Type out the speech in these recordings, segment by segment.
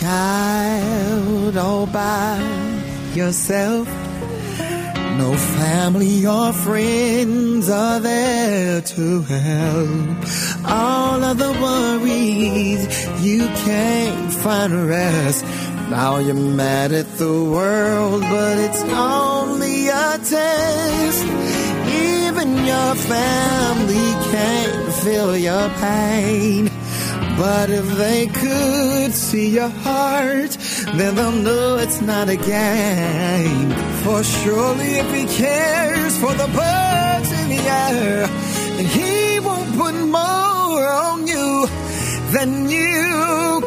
child all by yourself. No family or friends are there to help. All of the worries you can't find rest. Now you're mad at the world, but it's only a test. Even your family can't feel your pain. But if they could see your heart, then they'll know it's not a game. For surely if he cares for the birds in the air, then he won't put more on you than you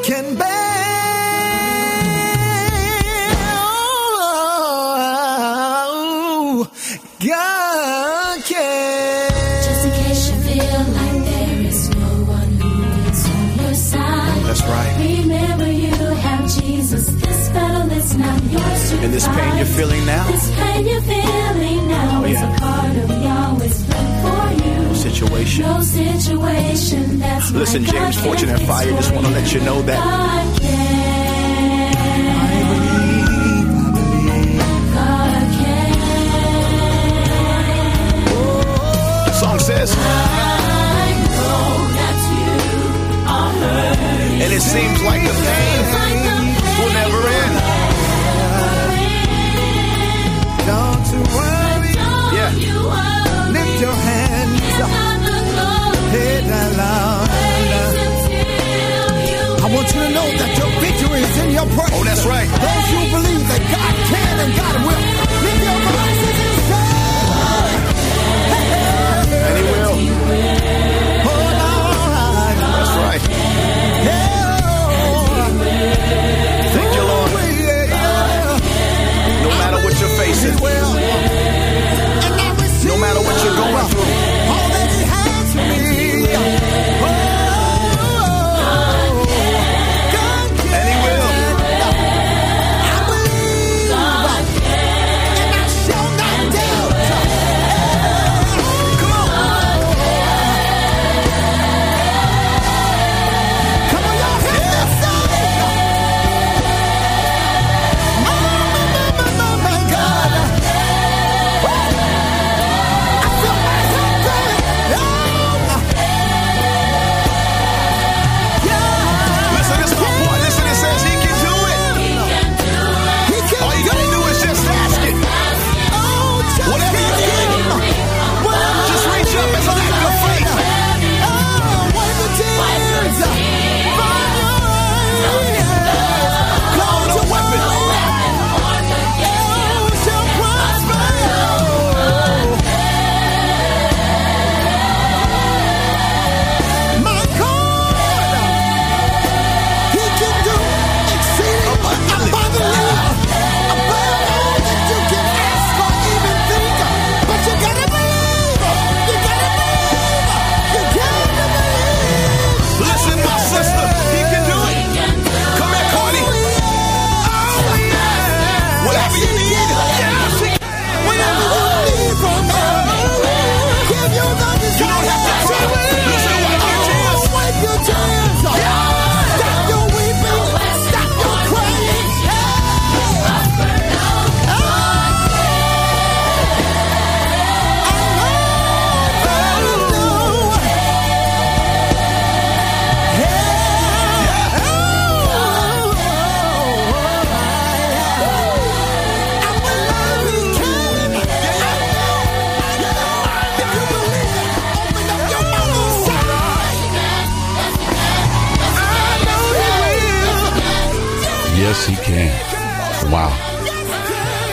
this pain you're feeling now? This pain you're feeling now Oh, is yeah. a part of for you. Situation. No situation that's Listen, James Fortune and FIYA, just want to let you know that God can. I believe, I believe. God can. the song says, I know that you are hurting. and it seems like the pain Oh, that's right. Those who believe that God can and God will,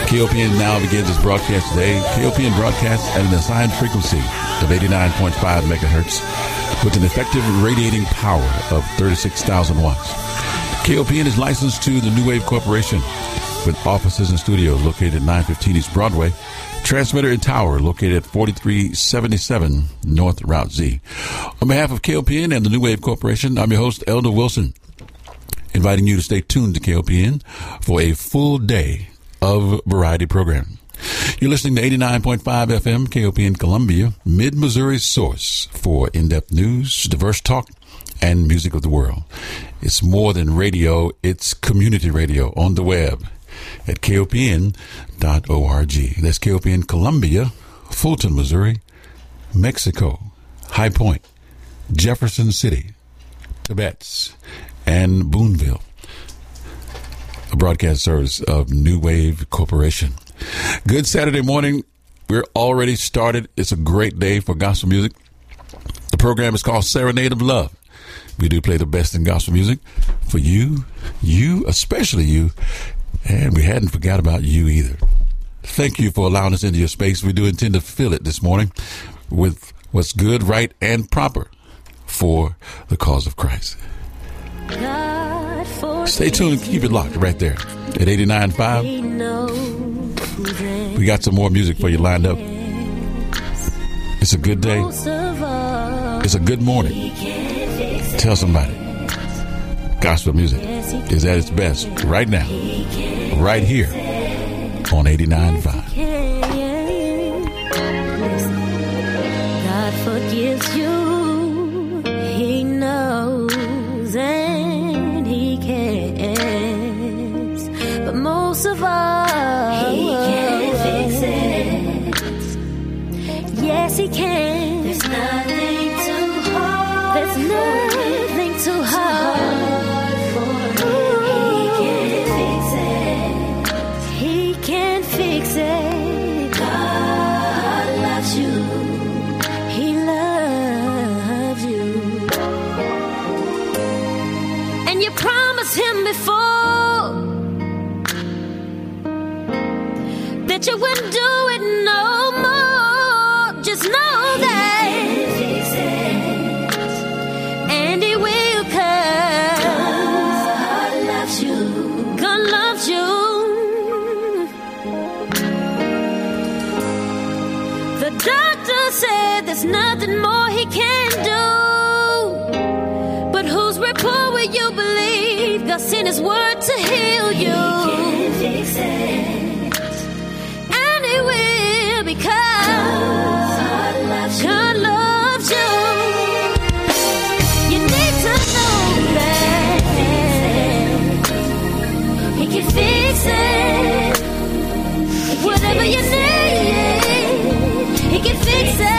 KOPN now begins its broadcast today. KOPN broadcasts at an assigned frequency of 89.5 megahertz with an effective radiating power of 36,000 watts. KOPN is licensed to the New Wave Corporation with offices and studios located at 915 East Broadway, transmitter and tower located at 4377 North Route Z. On behalf of KOPN and the New Wave Corporation, I'm your host, Elder Wilson inviting you to stay tuned to KOPN for a full day of variety Program. You're listening to 89.5 FM KOPN Columbia, Mid Missouri source for in depth news, diverse talk, and music of the world. It's more than radio, it's community radio on the web at kopn.org. That's KOPN Columbia, Fulton, Missouri, Mexico, High Point, Jefferson City, Tebbetts, and Boonville. A broadcast service of New Wave Corporation. Good Saturday morning. We're already started. It's a great day for gospel music. The program is called Serenade of Love. We do play the best in gospel music for you, you, especially you, and we hadn't forgot about you either. Thank you for allowing us into your space. We do intend to fill it this morning with what's good, right, and proper for the cause of Christ. Stay tuned. Keep it locked right there at 89.5. We got some more music for you lined up. It's a good day. It's a good morning. Tell somebody. Gospel music is at its best right now, right here on 89.5. God sent his word to heal you. And he will because God loves you. You need to know that he can fix it. Whatever you need, he can fix it.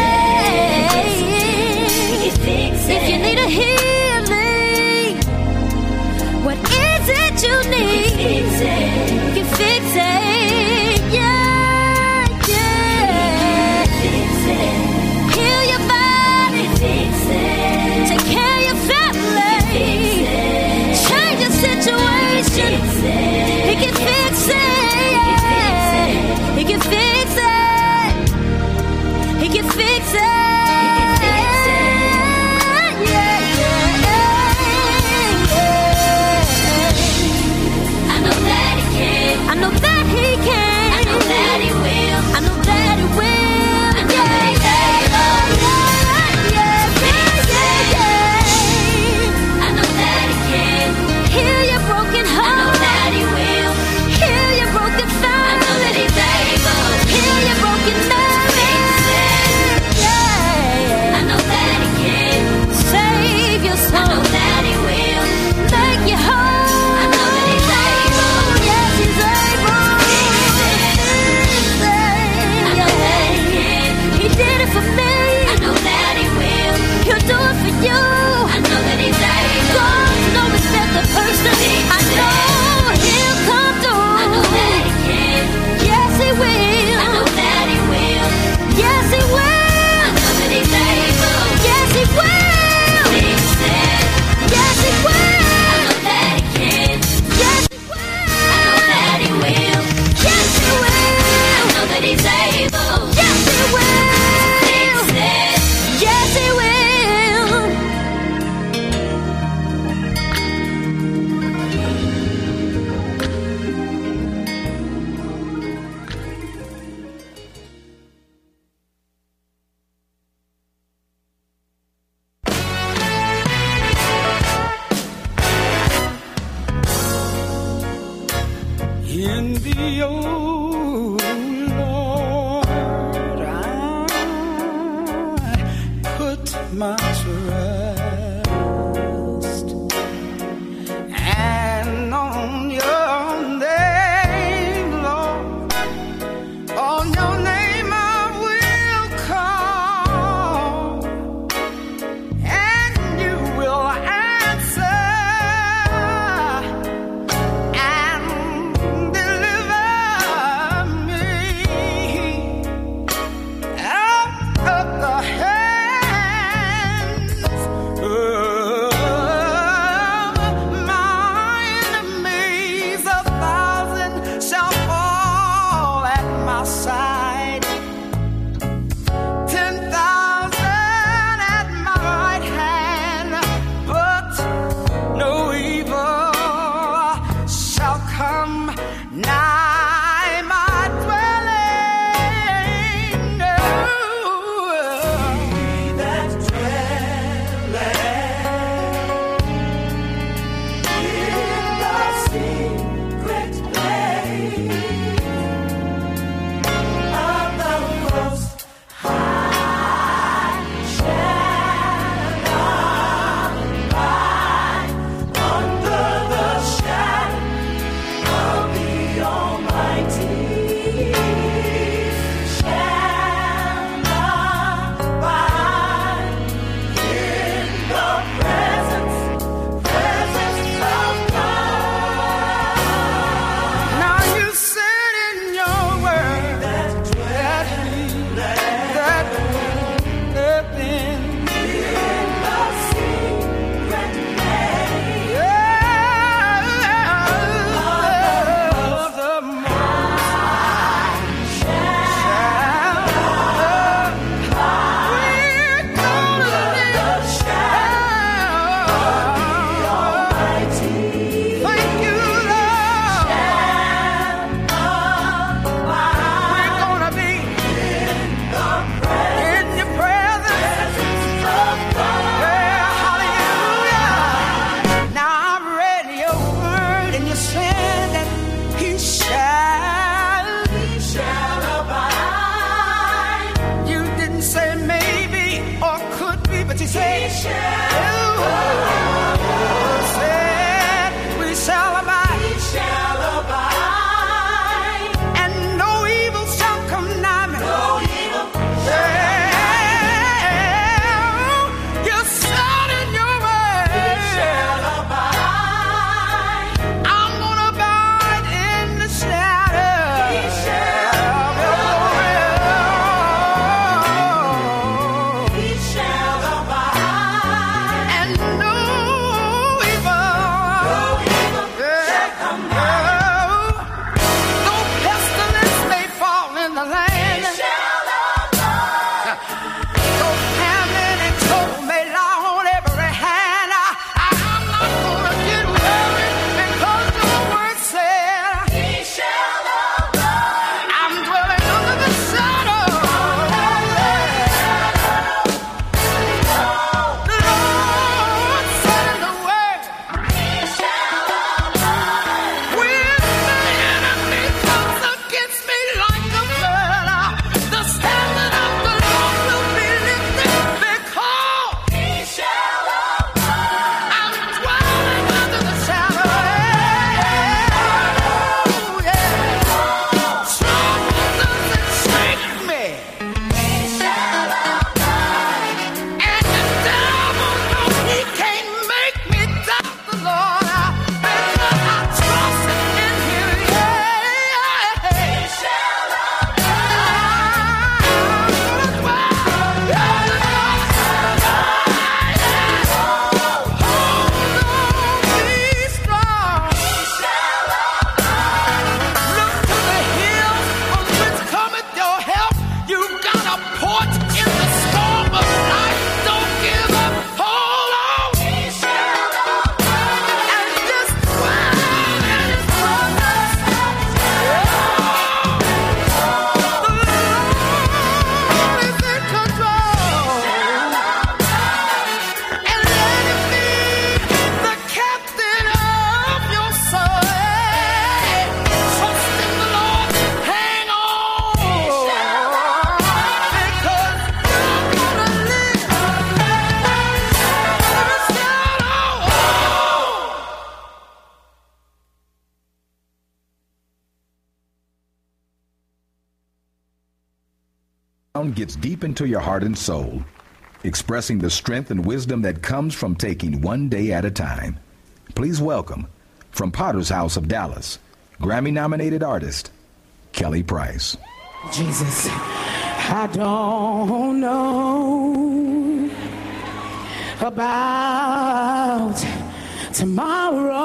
If you need a healing, your heart and soul, expressing the strength and wisdom that comes from taking one day at a time. Please welcome, from Potter's House of Dallas, Grammy nominated artist, Kelly Price. Jesus, I don't know about tomorrow.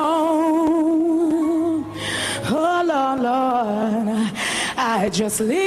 Oh, Lord, Lord, I just live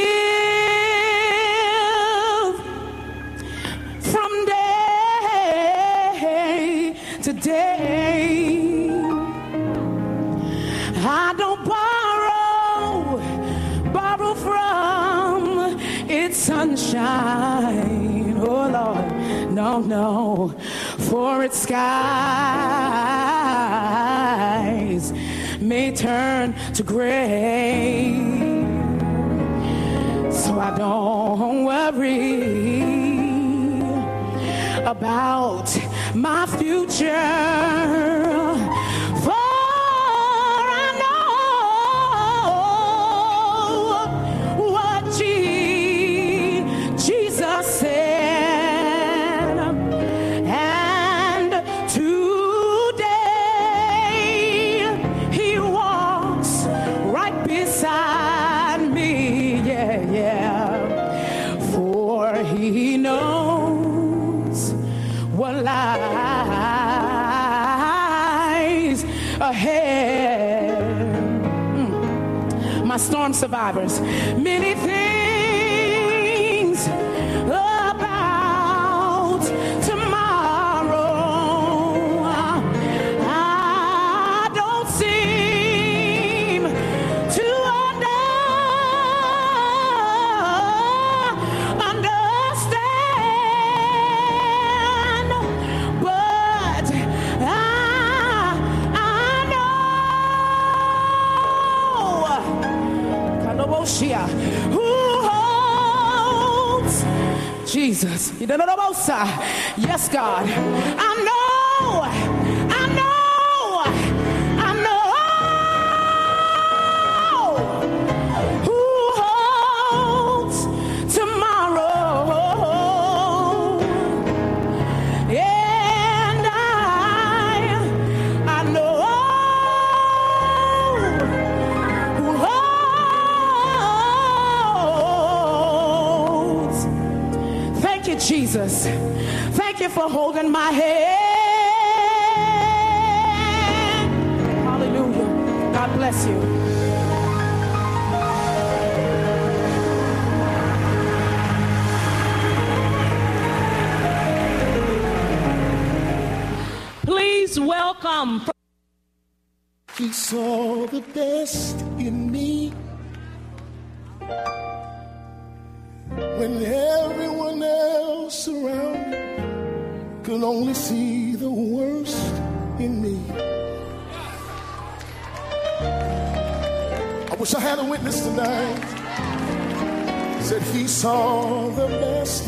Yes, God. I know.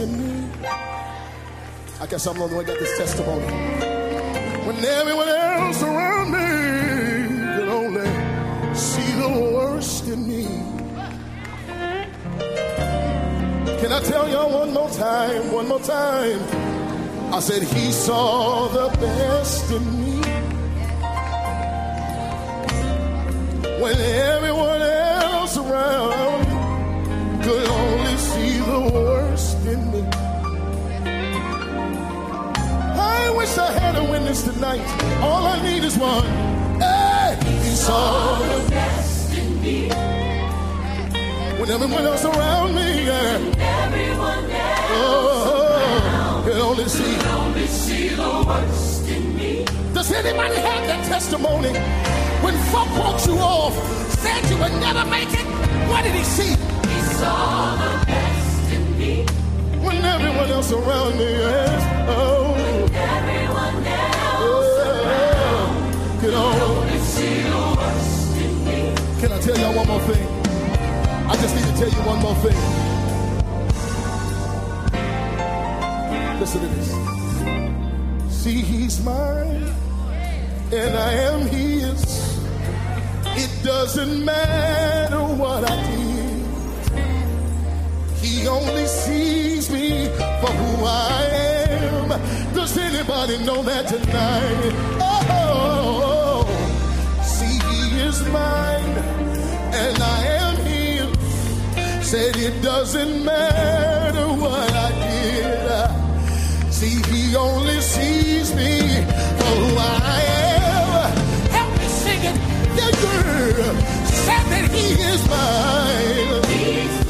In me. I guess I'm the only one that got this testimony when everyone else around me could only see the worst in me. Can I tell y'all one more time? One more time. I said he saw the best in me had tonight. All I need is one. Hey, he saw the best in me. When everyone else around me, yeah. Everyone else Oh, can only see. only see the worst in me. Does anybody have that testimony? When folk walked you off, said you would never make it, what did he see? He saw the best in me. When everyone else around me, yes. Oh, I tell y'all one more thing? I just need to tell you one more thing. Listen to this. See, he's mine, and I am his. It doesn't matter what I did. He only sees me for who I am. Does anybody know that tonight? Oh, see, he is mine, Said it doesn't matter what I did. See, he only sees me for who I am. Help me sing it, yeah, girl. Said that he is mine. He's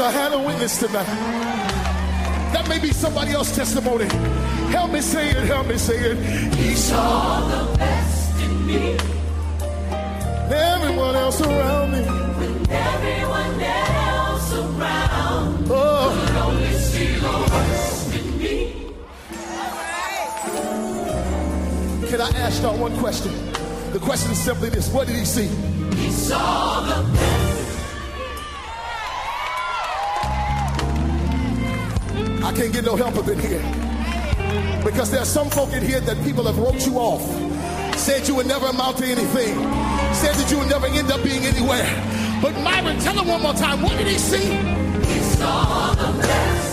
I had a witness tonight. That may be somebody else's testimony. Help me say it, help me say it. He saw the best in me. everyone else around me. When Everyone else around Oh, could only see the worst in me. can I ask y'all one question? The question is simply this What did he see? He saw the best. I can't get no help up in here. Because there's some folk in here that people have wrote you off. Said you would never amount to anything. Said that you would never end up being anywhere. But Myron, tell him one more time. What did he see? He saw the best.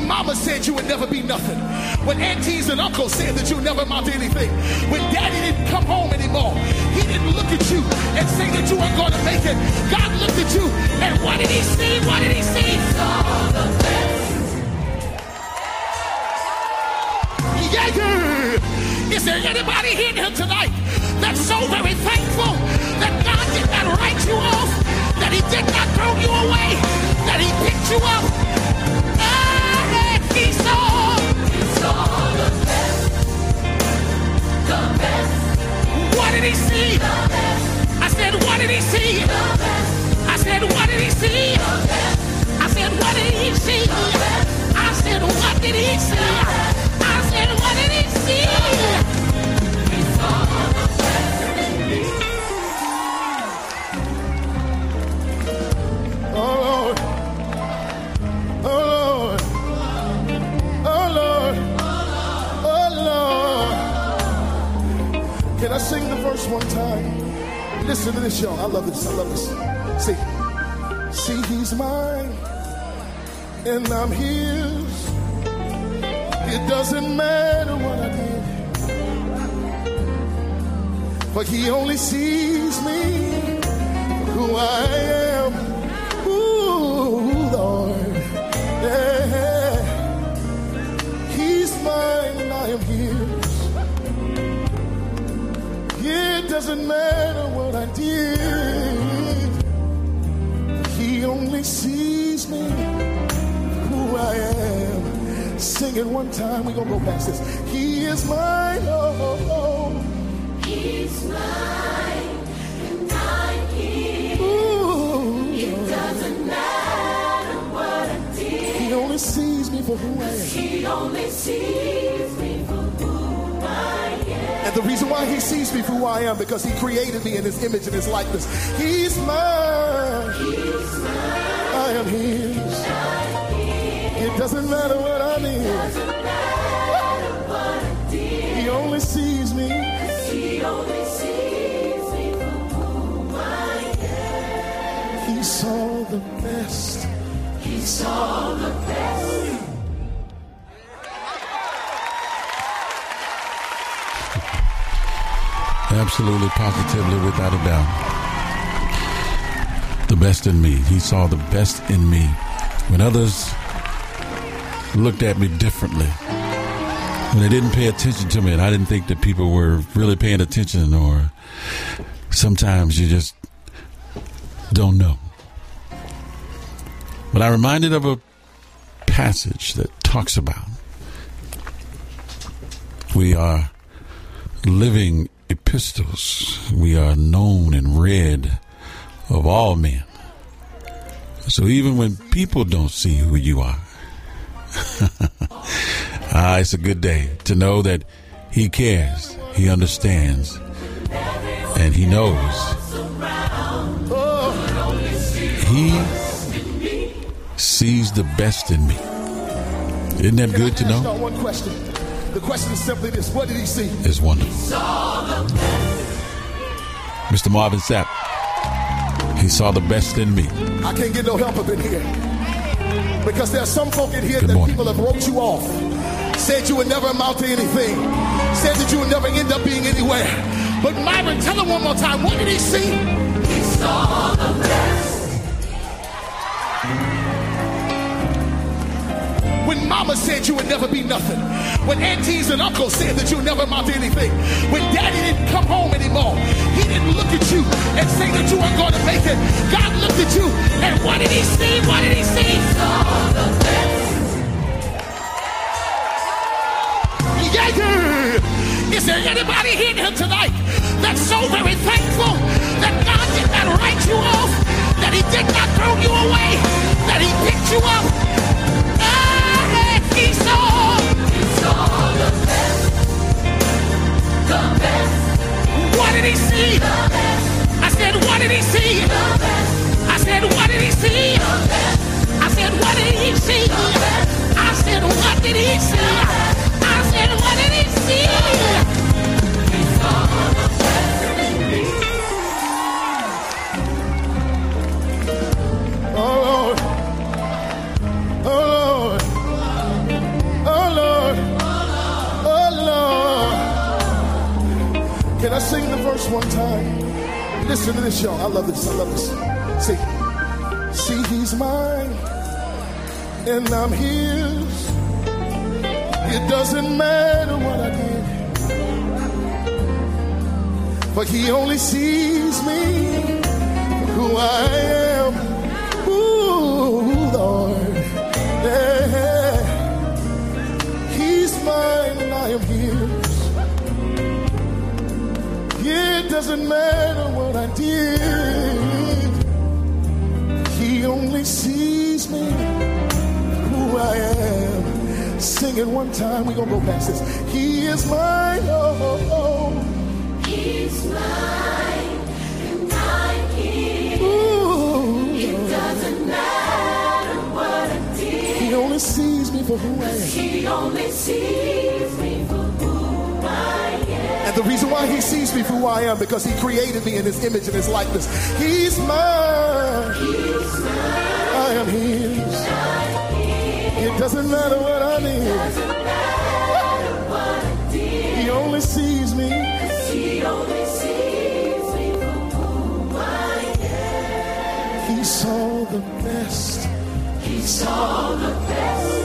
When mama said you would never be nothing. When aunties and uncles said that you would never amount to anything. When daddy didn't come home anymore. He didn't look at you and say that you weren't going to make it. God looked at you and what did he see? What did he see? Saw the best. Yeah, yeah. Is there anybody here tonight that's so very thankful that God did not write you off, that He did not throw you away, that He picked you up? What did He see? I said, what did He see? I said, what did He see? I said, what did He see? I said, what did He see? I said, what did He see? Sing the verse one time? Listen to this, y'all. I love this. I love this. See. See, he's mine. And I'm his. It doesn't matter what I did. But he only sees me who I am. Doesn't matter what I did. He only sees me who I am. Sing it one time. We're going to go past this. He is mine. Oh. He's mine, and I'm his. Ooh. It doesn't matter what I did. He only sees me for who I am. He only sees And the reason why he sees me for who I am, because he created me in his image and his likeness. He's mine. He's mine. I am his. It doesn't matter what I need. He only sees me. He only sees me for who I am. He saw the best. He saw the best. Absolutely, positively, without a doubt. The best in me. He saw the best in me. When others looked at me differently, when they didn't pay attention to me, and I didn't think that people were really paying attention, or sometimes you just don't know. But I'm reminded of a passage that talks about we are living epistles. We are known and read of all men. So even when people don't see who you are, ah, it's a good day to know that He cares, He understands, and He knows. He sees the best in me. Isn't that good to know? Y'all one question. The question is simply this: What did he see? It's wonderful. Mr. Marvin Sapp, he saw the best in me. I can't get no help up in here because there are some folk in here Good that morning. people have wrote you off, said you would never amount to anything, said that you would never end up being anywhere. But Myron, tell him one more time. What did he see? He saw the best. When mama said you would never be nothing. When aunties and uncles said that you would never amount to anything. When daddy didn't come home anymore. He didn't look at you and say that you weren't going to make it. God looked at you and what did he see? What did he see? Yeah, yeah. Is there anybody here tonight that's so very thankful that God did not write you off, that He did not throw you away, that He picked you up? What did He see? I said, what did He see? I said, what did He see? I said, what did He see? I said, what did He see? I said, what did He see? Can I sing the verse one time? Listen to this, y'all. I love this. I love this. See, see, he's mine, and I'm his. It doesn't matter what I did, for he only sees me who I am. Doesn't matter what I did. He only sees me who I am. Sing it one time. We're going to go past this. He is mine. Oh, oh, oh. He's mine, and I'm his. Ooh. It doesn't matter what I did. He only sees me for who I am. He only sees me And the reason why he sees me for who I am, because he created me in his image and his likeness. He's mine. He's mine, I am his. It doesn't matter what I need. He only sees me. He saw the best. He saw the best.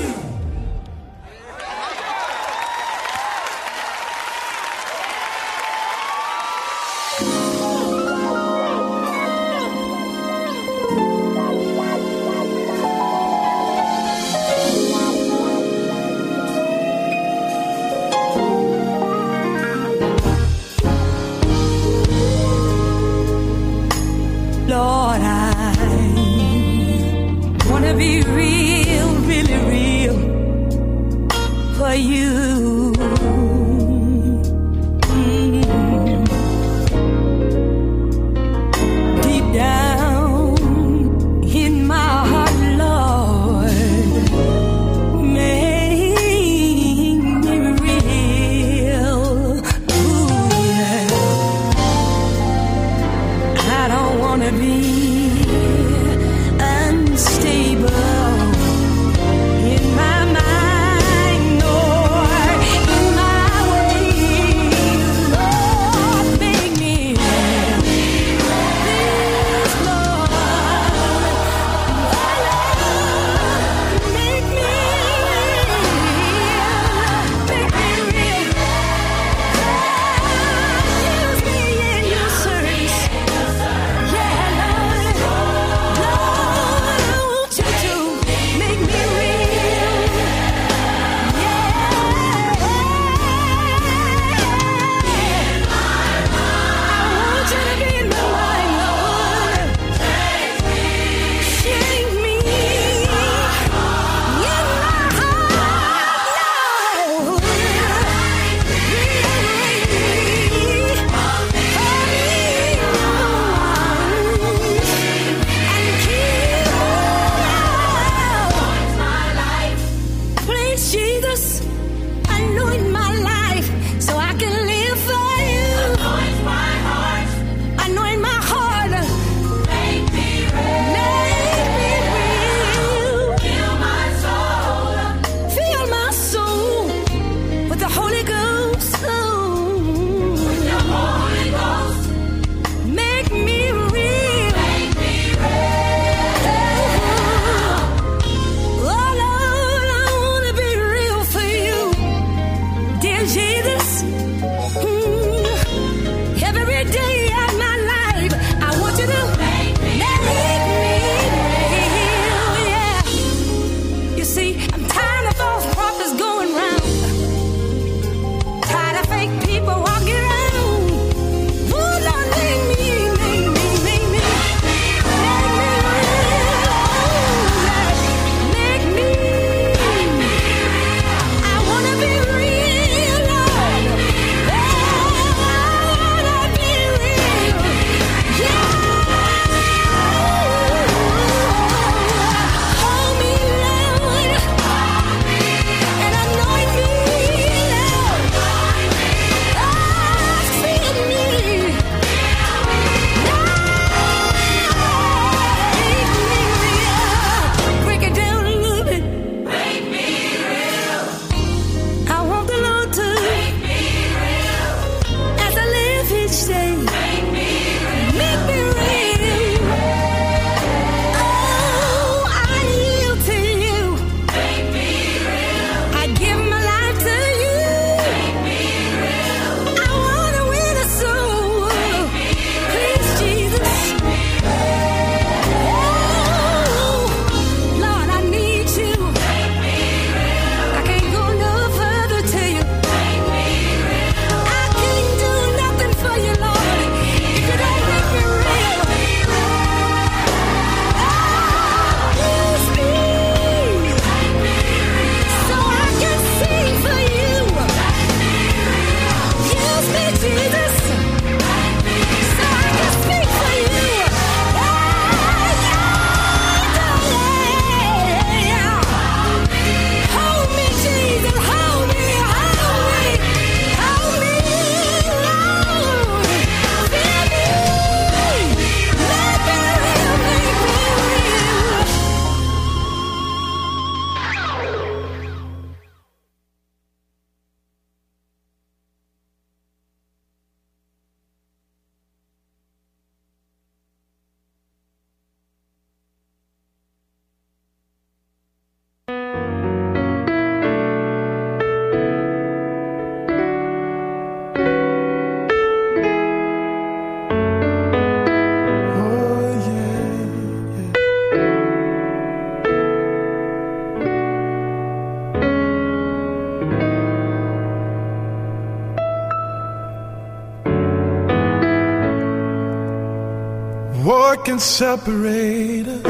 Can separate us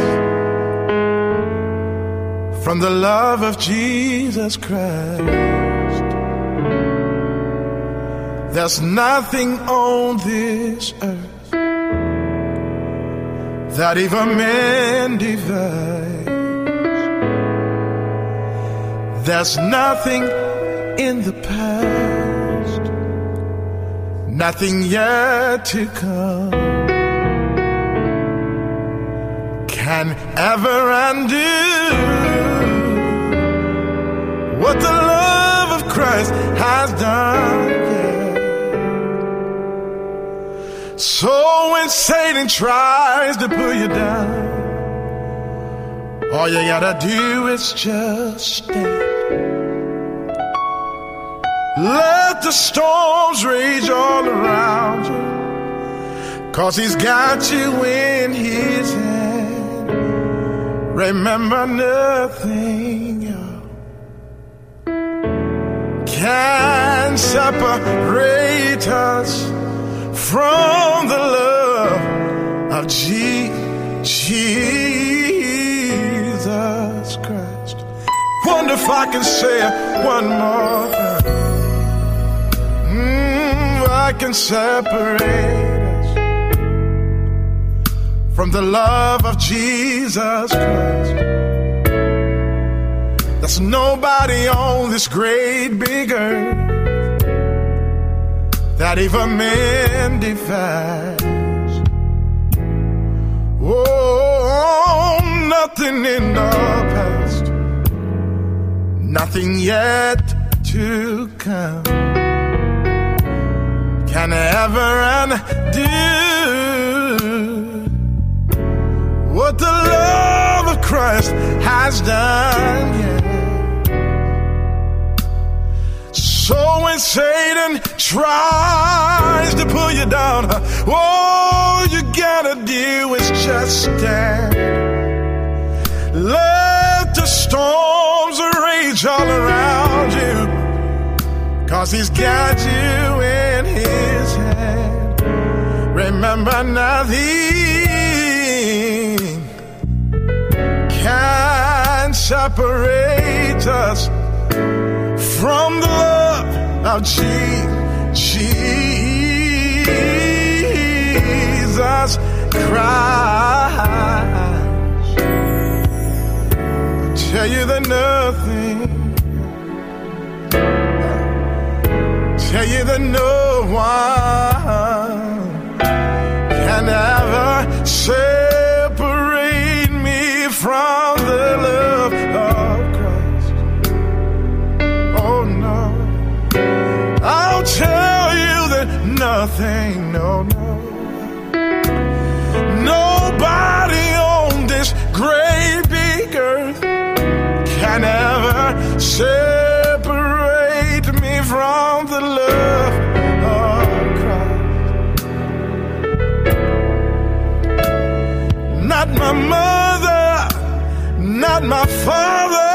from the love of Jesus Christ? There's nothing on this earth that even man divides. There's nothing in the past, nothing yet to come can ever undo what the love of Christ has done. So when Satan tries to pull you down, all you gotta do is just stand. Let the storms rage all around you, cause he's got you in his hand. Remember nothing can separate us from the love of Jesus Christ. Wonder if I can say it one more time. Mm, I can separate from the love of Jesus Christ. There's nobody on this great big earth that even man divides. Oh, nothing in the past, nothing yet to come can ever undo what the love of Christ has done. Yeah. So when Satan tries to pull you down, all you gotta do is just stand. Let the storms rage all around you, cause he's got you in his hand. Remember now, nothing separate us from the love of Jesus Christ. I tell you that nothing, I tell you that no one can ever separate me from nothing, no, no, nobody on this great big earth can ever separate me from the love of Christ. Not my mother, not my father,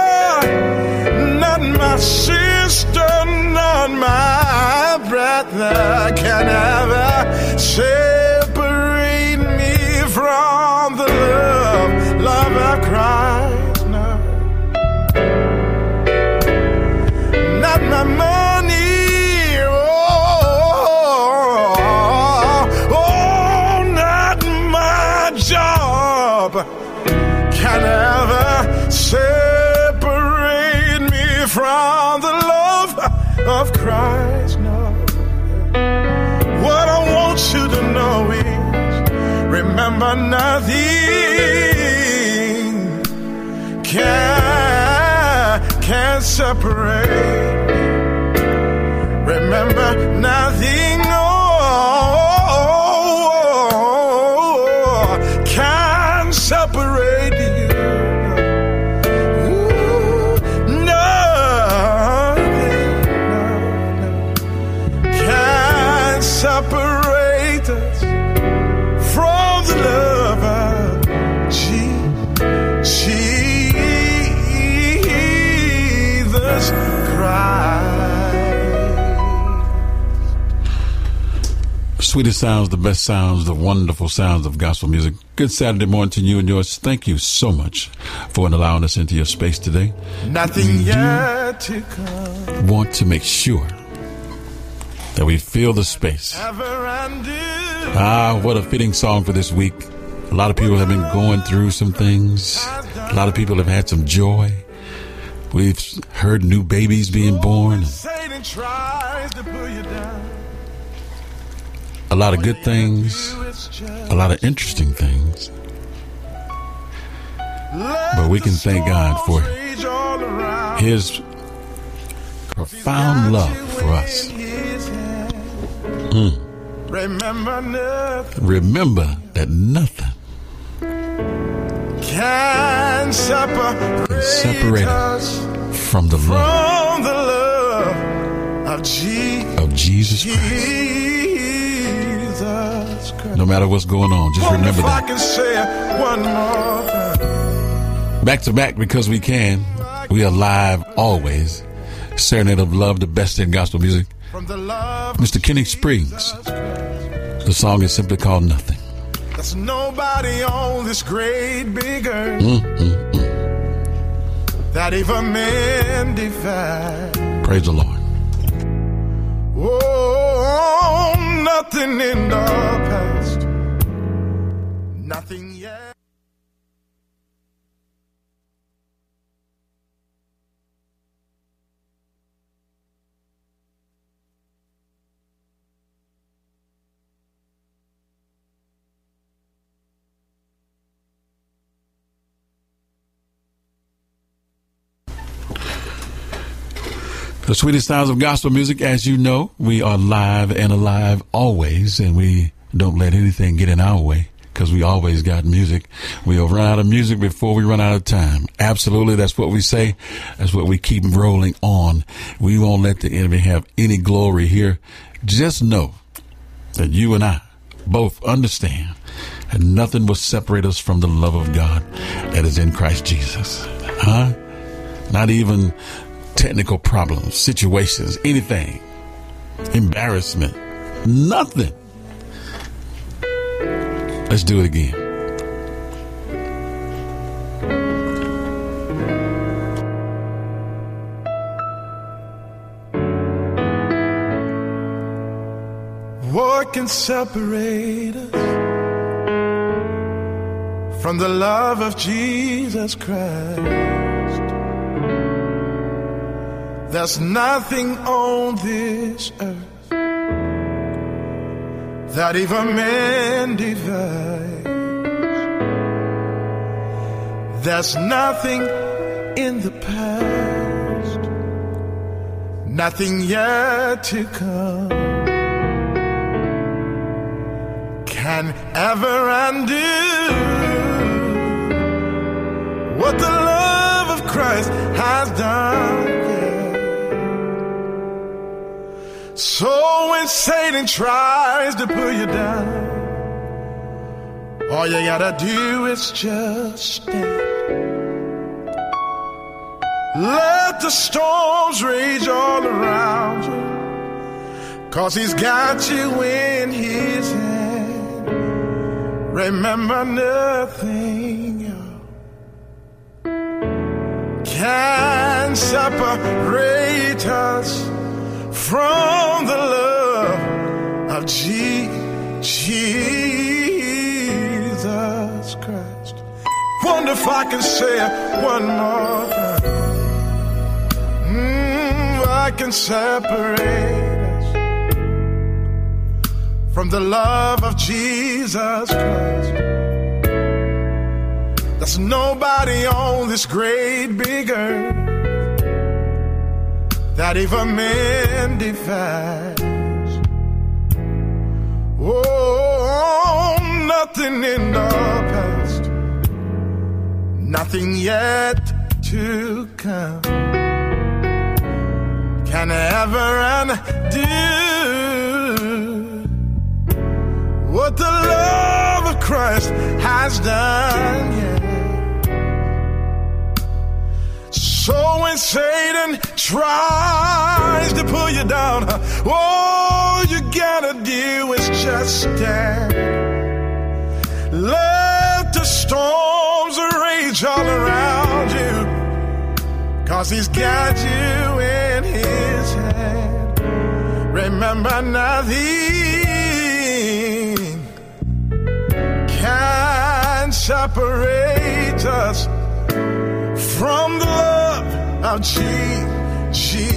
sister, not my brother can ever separate remember nothing can, can separate. Remember nothing oh, sweetest sounds, the best sounds, the wonderful sounds of gospel music. Good Saturday morning to you and yours. Thank you so much for allowing us into your space today. Nothing yet to come. Want to make sure that we fill the space. Ah, what a fitting song for this week. A lot of people have been going through some things. A lot of people have had some joy. We've heard new babies being born. A lot of good things. A lot of interesting things. But we can thank God for Rage all around. His profound love for us. Mm. Remember nothing Remember that nothing can separate, can separate us from the love from the love of Jesus Christ. Jesus Christ. No matter what's going on, just Wonder remember that. can say it one more time. Back to back because we can. We are live always. Serenade of Love, the best in gospel music. From the love Mr. Kenny Springs. The song is simply called Nothing. There's nobody on this great big earth Mm, mm, mm. that even men divide. Praise the Lord. Oh, nothing in the past, nothing yet. The sweetest sounds of gospel music, as you know, we are live and alive always, and we don't let anything get in our way because we always got music. We'll run out of music before we run out of time. Absolutely, that's what we say. That's what we keep rolling on. We won't let the enemy have any glory here. Just know that you and I both understand that nothing will separate us from the love of God that is in Christ Jesus. Huh? Not even technical problems, situations, anything, embarrassment, nothing. Let's do it again. What can separate us from the love of Jesus Christ? There's nothing on this earth that even man divides. There's nothing in the past, nothing yet to come can ever undo what the love of Christ has done. So when Satan tries to pull you down, all you gotta do is just stand. Let the storms rage all around you. Cause he's got you in his hand. Remember nothing can separate us from the love of Jesus Christ. Wonder if I can say it one more time. Mm, I can separate us from the love of Jesus Christ. There's nobody on this great big earth that even man divides. Oh, nothing in the past, nothing yet to come can ever undo what the love of Christ has done. So when Satan tries to pull you down, all you gotta do is just stand. Let the storms rage all around you, cause he's got you in his hand. Remember nothing can separate us from the love of Jesus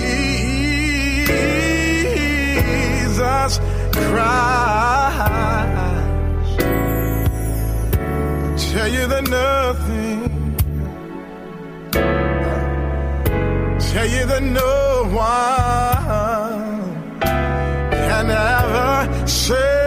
Christ. I tell you that nothing, I tell you that no one can ever say.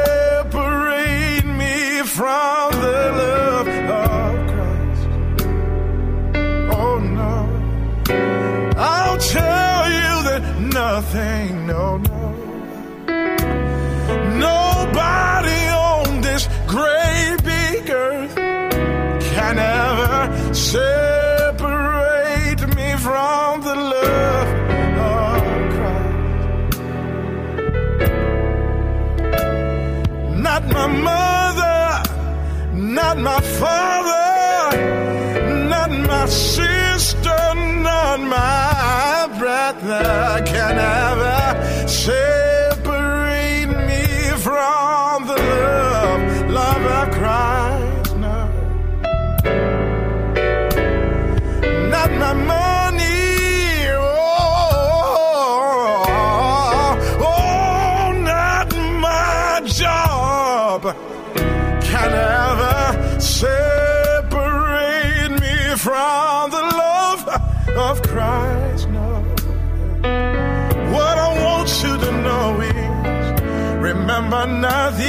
Nothing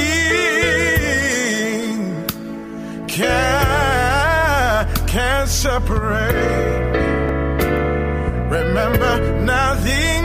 can, can separate. Remember, nothing.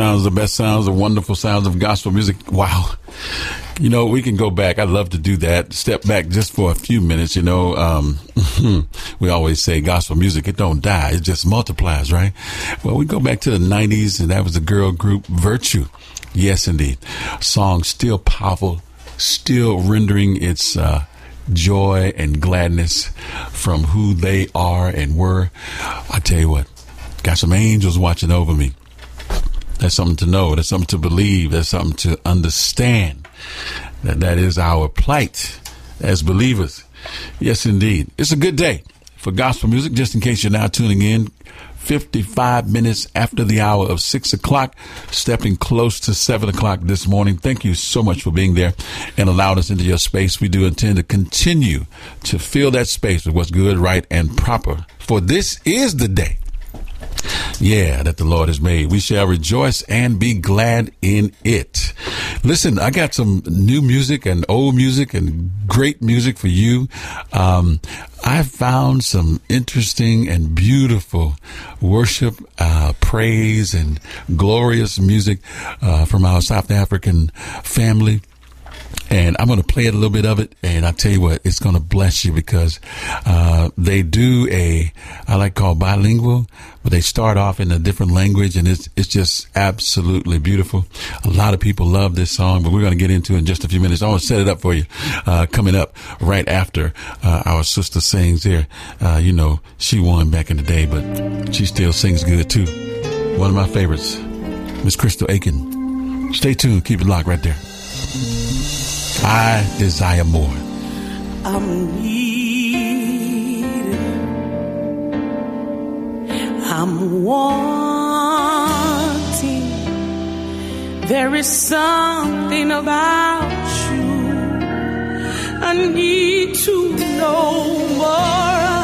Sounds, the best sounds, the wonderful sounds of gospel music. Wow. You know, we can go back. I'd love to do that. Step back just for a few minutes. You know, um, we always say gospel music, it don't die. It just multiplies, right? Well, we go back to the nineties and that was the girl group Virtue. Yes, indeed. Song still powerful, still rendering its, uh, joy and gladness from who they are and were. I tell you what, got some angels watching over me. That's something to know. That's something to believe. That's something to understand. That that is our plight as believers. Yes, indeed. It's a good day for gospel music. Just in case you're now tuning in, 55 minutes after the hour of six o'clock, stepping close to seven o'clock this morning. Thank you so much for being there and allowing us into your space. We do intend to continue to fill that space with what's good, right, and proper. For this is the day yeah, that the Lord has made. We shall rejoice and be glad in it. Listen, I got some new music and old music and great music for you. Um, I found some interesting and beautiful worship, uh, praise, and glorious music uh, from our South African family and I'm going to play a little bit of it. And I tell you what, it's going to bless you because uh, they do a I like call bilingual, but they start off in a different language, and it's it's just absolutely beautiful. A lot of people love this song, but we're going to get into it in just a few minutes. I want to set it up for you uh, coming up right after uh, our sister sings here. Uh, you know, she won back in the day, but she still sings good too. One of my favorites, Miss Crystal Aiken. Stay tuned. Keep it locked right there. I desire more. I'm needing. I'm wanting. There is something about you I need to know more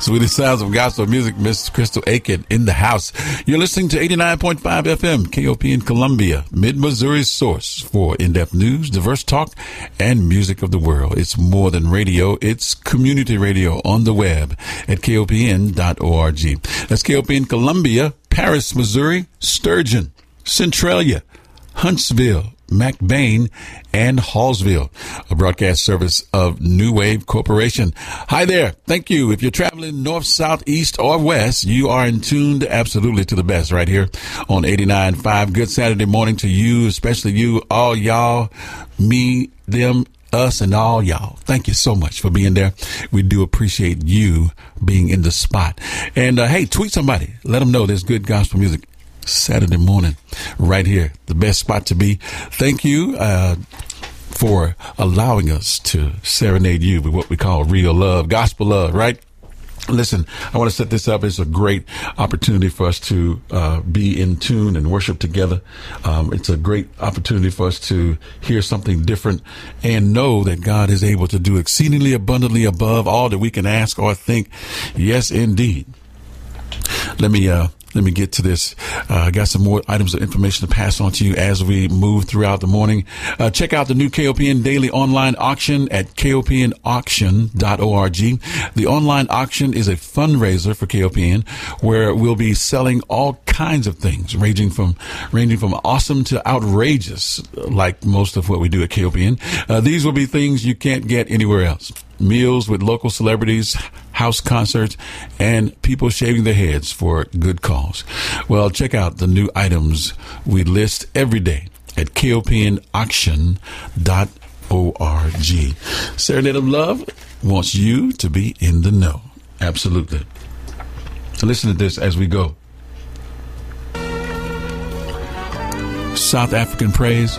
Sweetest sounds of gospel music, Miss Crystal Aiken in the house. You're listening to 89.5 FM, KOPN Columbia, Mid Missouri's source for in depth news, diverse talk, and music of the world. It's more than radio, it's community radio on the web at kopn.org. That's KOPN Columbia, Paris, Missouri, Sturgeon, Centralia, Huntsville, McBaine, and Hallsville, a broadcast service of New Wave Corporation. Hi there. Thank you. If you're traveling north, south, east, or west, you are in tuned absolutely to the best right here on 89.5. Good Saturday morning to you, especially you, all y'all, me, them, us and all y'all. Thank you so much for being there. We do appreciate you being in the spot. And uh, hey, tweet somebody. Let them know there's good gospel music Saturday morning right here. The best spot to be. Thank you. Uh, for allowing us to serenade you with what we call real love, gospel love, right? Listen, I want to set this up as a great opportunity for us to uh, be in tune and worship together. Um, it's a great opportunity for us to hear something different and know that God is able to do exceedingly abundantly above all that we can ask or think. Yes, indeed. Let me uh, let me get to this. Uh, I got some more items of information to pass on to you as we move throughout the morning. Uh, check out the new KOPN daily online auction at kopnauction.org. The online auction is a fundraiser for KOPN where we'll be selling all kinds of things ranging from ranging from awesome to outrageous like most of what we do at KOPN. Uh, these will be things you can't get anywhere else meals with local celebrities, house concerts, and people shaving their heads for good cause. Well, check out the new items we list every day at kopnauction.org. Serenade of Love wants you to be in the know. Absolutely. So listen to this as we go. South African praise.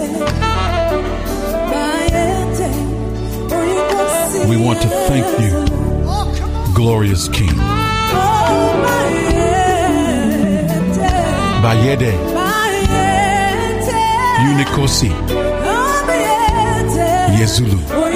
We want to thank you, glorious King. Bayede, Unikosi, Yezulu.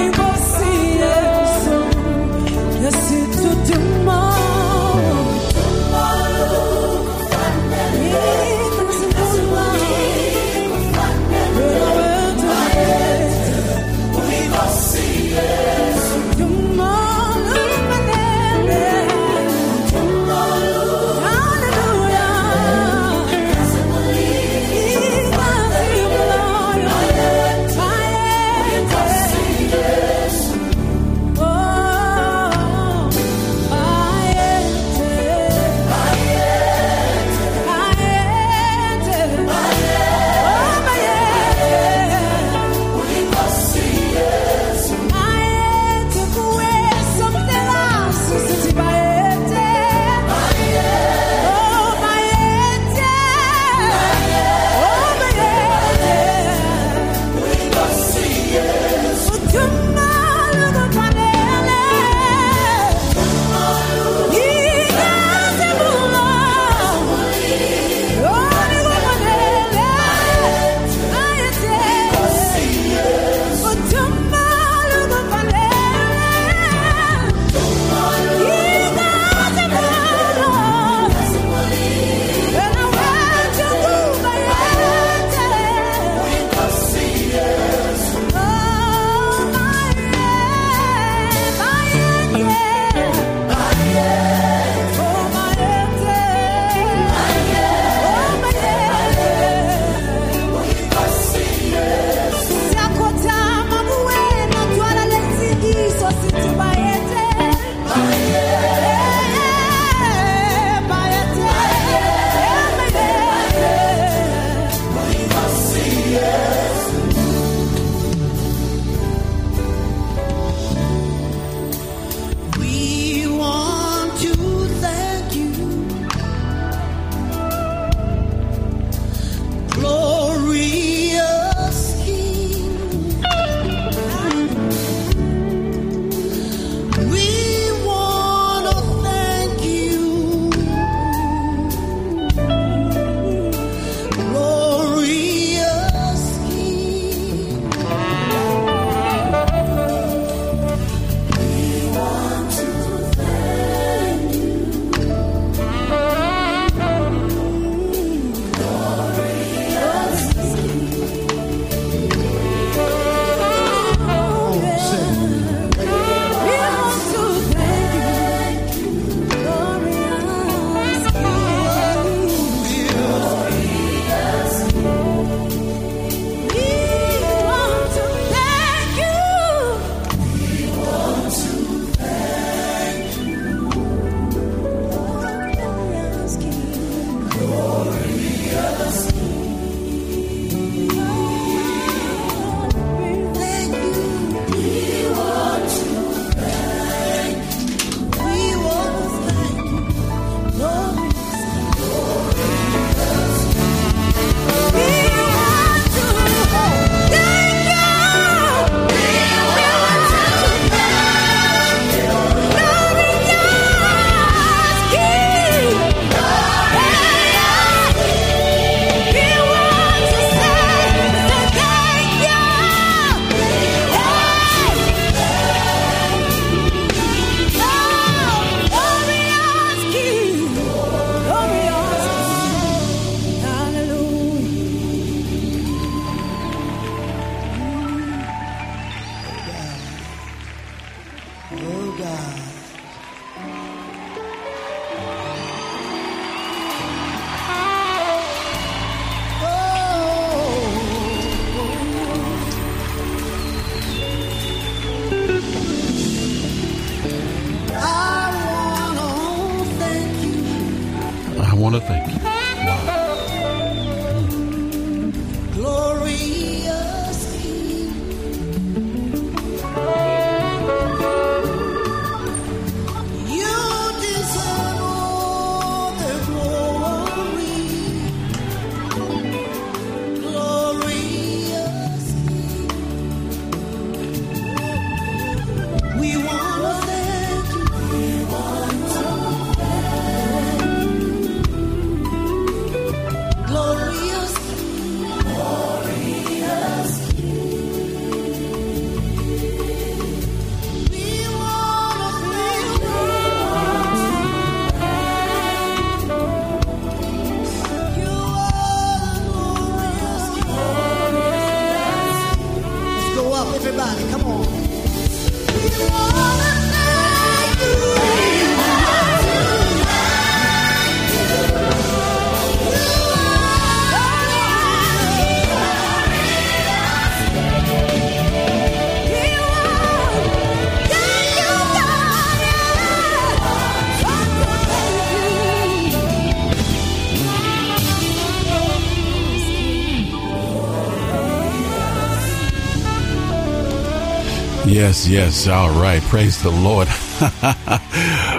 Yes, yes. All right. Praise the Lord.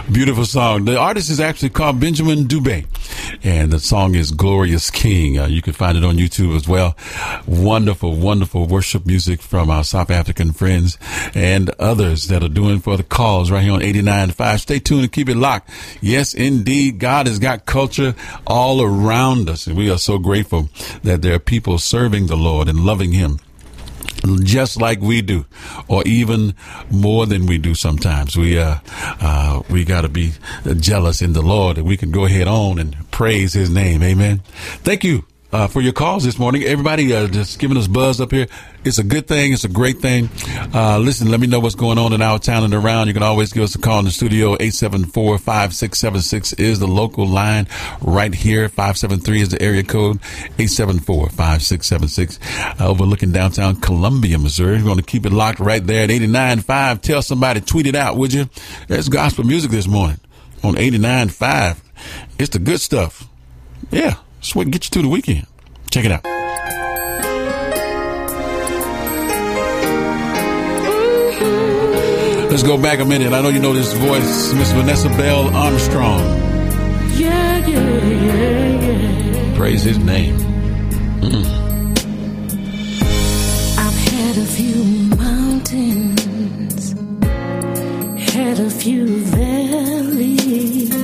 Beautiful song. The artist is actually called Benjamin Dubé, and the song is Glorious King. Uh, you can find it on YouTube as well. Wonderful, wonderful worship music from our South African friends and others that are doing for the cause right here on 89.5. Stay tuned and keep it locked. Yes, indeed. God has got culture all around us, and we are so grateful that there are people serving the Lord and loving Him just like we do, or even more than we do sometimes. We uh, uh we got to be jealous in the Lord, and we can go ahead on and praise His name. Amen. Thank you. Uh, for your calls this morning, everybody uh, just giving us buzz up here. It's a good thing. It's a great thing. Uh, listen, let me know what's going on in our town and around. You can always give us a call in the studio. 874-5676 is the local line right here. 573 is the area code. 874-5676 uh, overlooking downtown Columbia, Missouri. We're going to keep it locked right there at 89.5. Tell somebody, tweet it out, would you? There's gospel music this morning on 89.5. It's the good stuff. Yeah. That's what gets you through the weekend. Check it out. Let's go back a minute. I know you know this voice, Miss Vanessa Bell Armstrong. Yeah, yeah, yeah, yeah. Praise his name. Mm. I've had a few mountains, had a few valleys.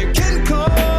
You can call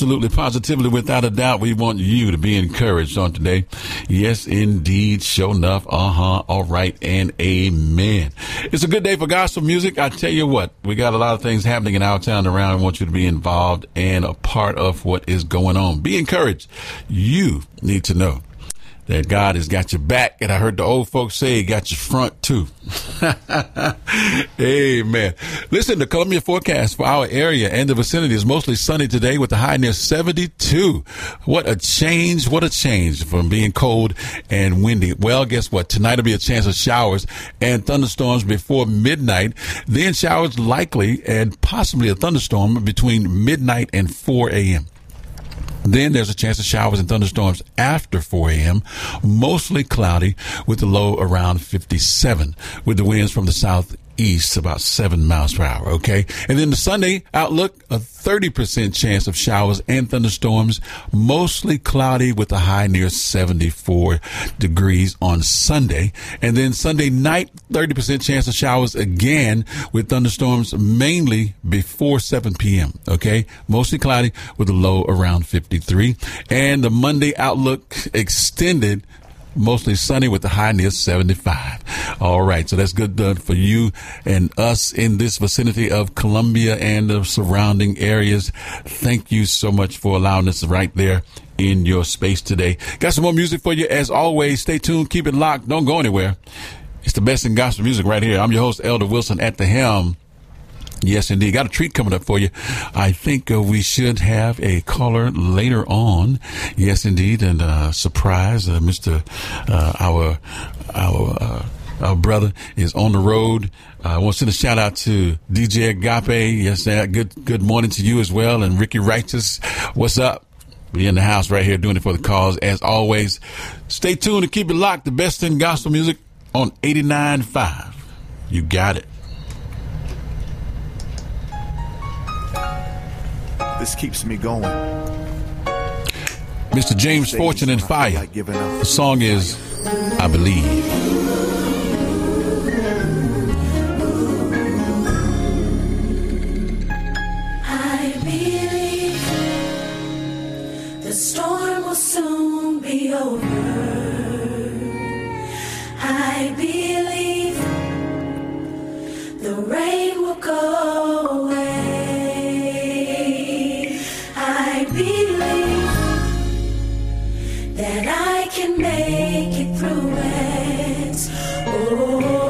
Absolutely, positively, without a doubt, we want you to be encouraged on today. Yes, indeed. Show enough. Uh huh. All right. And amen. It's a good day for gospel music. I tell you what, we got a lot of things happening in our town around. I want you to be involved and a part of what is going on. Be encouraged. You need to know that God has got your back. And I heard the old folks say he got your front too. Amen. Listen, the Columbia forecast for our area and the vicinity is mostly sunny today with the high near 72. What a change. What a change from being cold and windy. Well, guess what? Tonight will be a chance of showers and thunderstorms before midnight. Then showers likely and possibly a thunderstorm between midnight and 4 a.m. Then there's a chance of showers and thunderstorms after 4 a.m., mostly cloudy with the low around 57, with the winds from the southeast about 7 miles per hour, okay? And then the Sunday outlook, a 30% chance of showers and thunderstorms, mostly cloudy with a high near 74 degrees on Sunday. And then Sunday night, 30% chance of showers again with thunderstorms mainly before 7 p.m. Okay. Mostly cloudy with a low around 53. And the Monday outlook extended mostly sunny with the high near 75. All right. So that's good done for you and us in this vicinity of Columbia and the surrounding areas. Thank you so much for allowing us right there in your space today. Got some more music for you as always. Stay tuned. Keep it locked. Don't go anywhere. It's the best in gospel music right here. I'm your host, Elder Wilson at the helm. Yes, indeed. Got a treat coming up for you. I think uh, we should have a caller later on. Yes, indeed. And uh, surprise, uh, Mr. Uh, our our uh, our brother is on the road. I want to send a shout out to DJ Agape. Yes, good good morning to you as well. And Ricky Righteous, what's up? We in the house right here doing it for the cause. As always, stay tuned and keep it locked. The best in gospel music on 89.5. You got it. This keeps me going. Mr. James Fortune and FIYA. The song is I Believe. The storm will soon be over. I believe the rain will go away. I.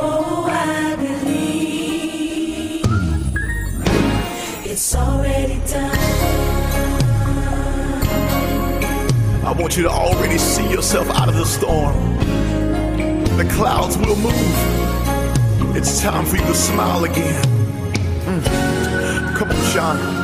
I want you to already see yourself out of the storm. The clouds will move. It's time for you to smile again. Mm. Come on, Sean.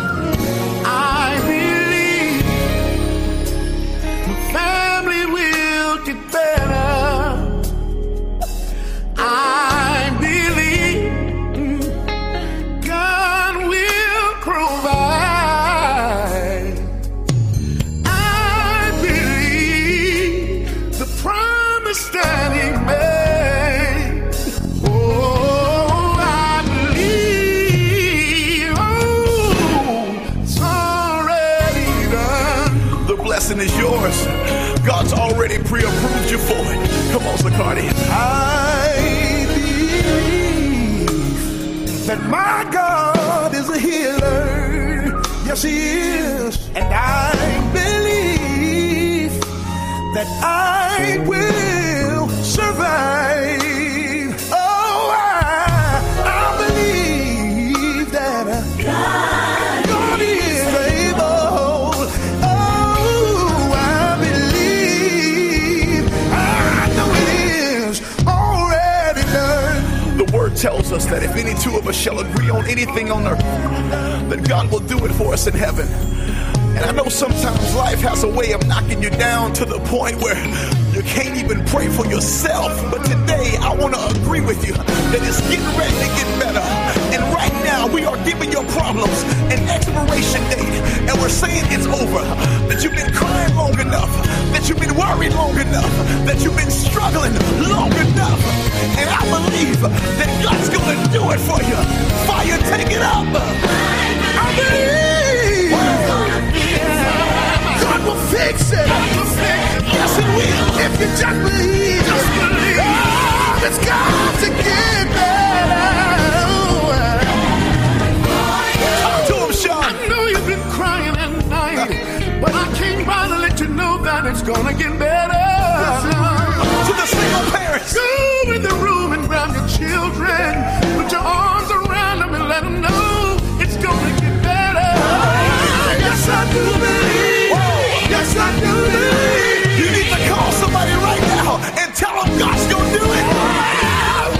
Tells us that if any two of us shall agree on anything on earth, then God will do it for us in heaven. And I know sometimes life has a way of knocking you down to the point where you can't even pray for yourself. But today I want to agree with you that it's getting ready to get better. And right now we are giving your problems an expiration date. And we're saying it's over. That you've been crying long enough. That you've been worried long enough. That you've been struggling long enough. And I believe that God's to do it for you. FIYA, take it up. I believe. God will fix it. Yes, it will. If you just believe. Just believe. Oh, it's got to get better. Gonna get better. To the single parents. Go in the room and grab your children. Put your arms around them and let them know it's gonna get better. Yes, I do believe. Yes, I do believe. You need to call somebody right now and tell them God's to do it.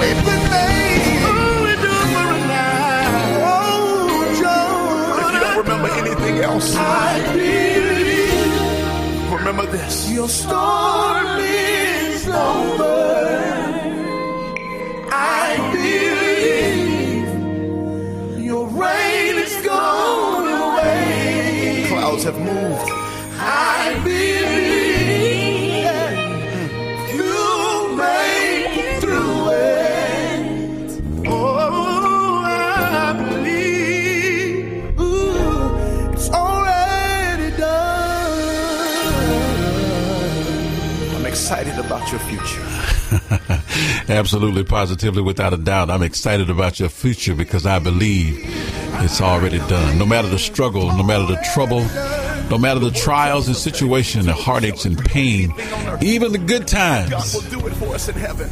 We've been made. Oh, we do it for a night. Oh, Joe. If you don't remember anything else, I remember this. your storm is over. I believe your rain is gone away. Clouds have moved. I believe Absolutely, positively, without a doubt. I'm excited about your future because I believe it's already done. No matter the struggle, no matter the trouble, no matter the trials and situation, the heartaches and pain, even the good God times. will do it for us in heaven.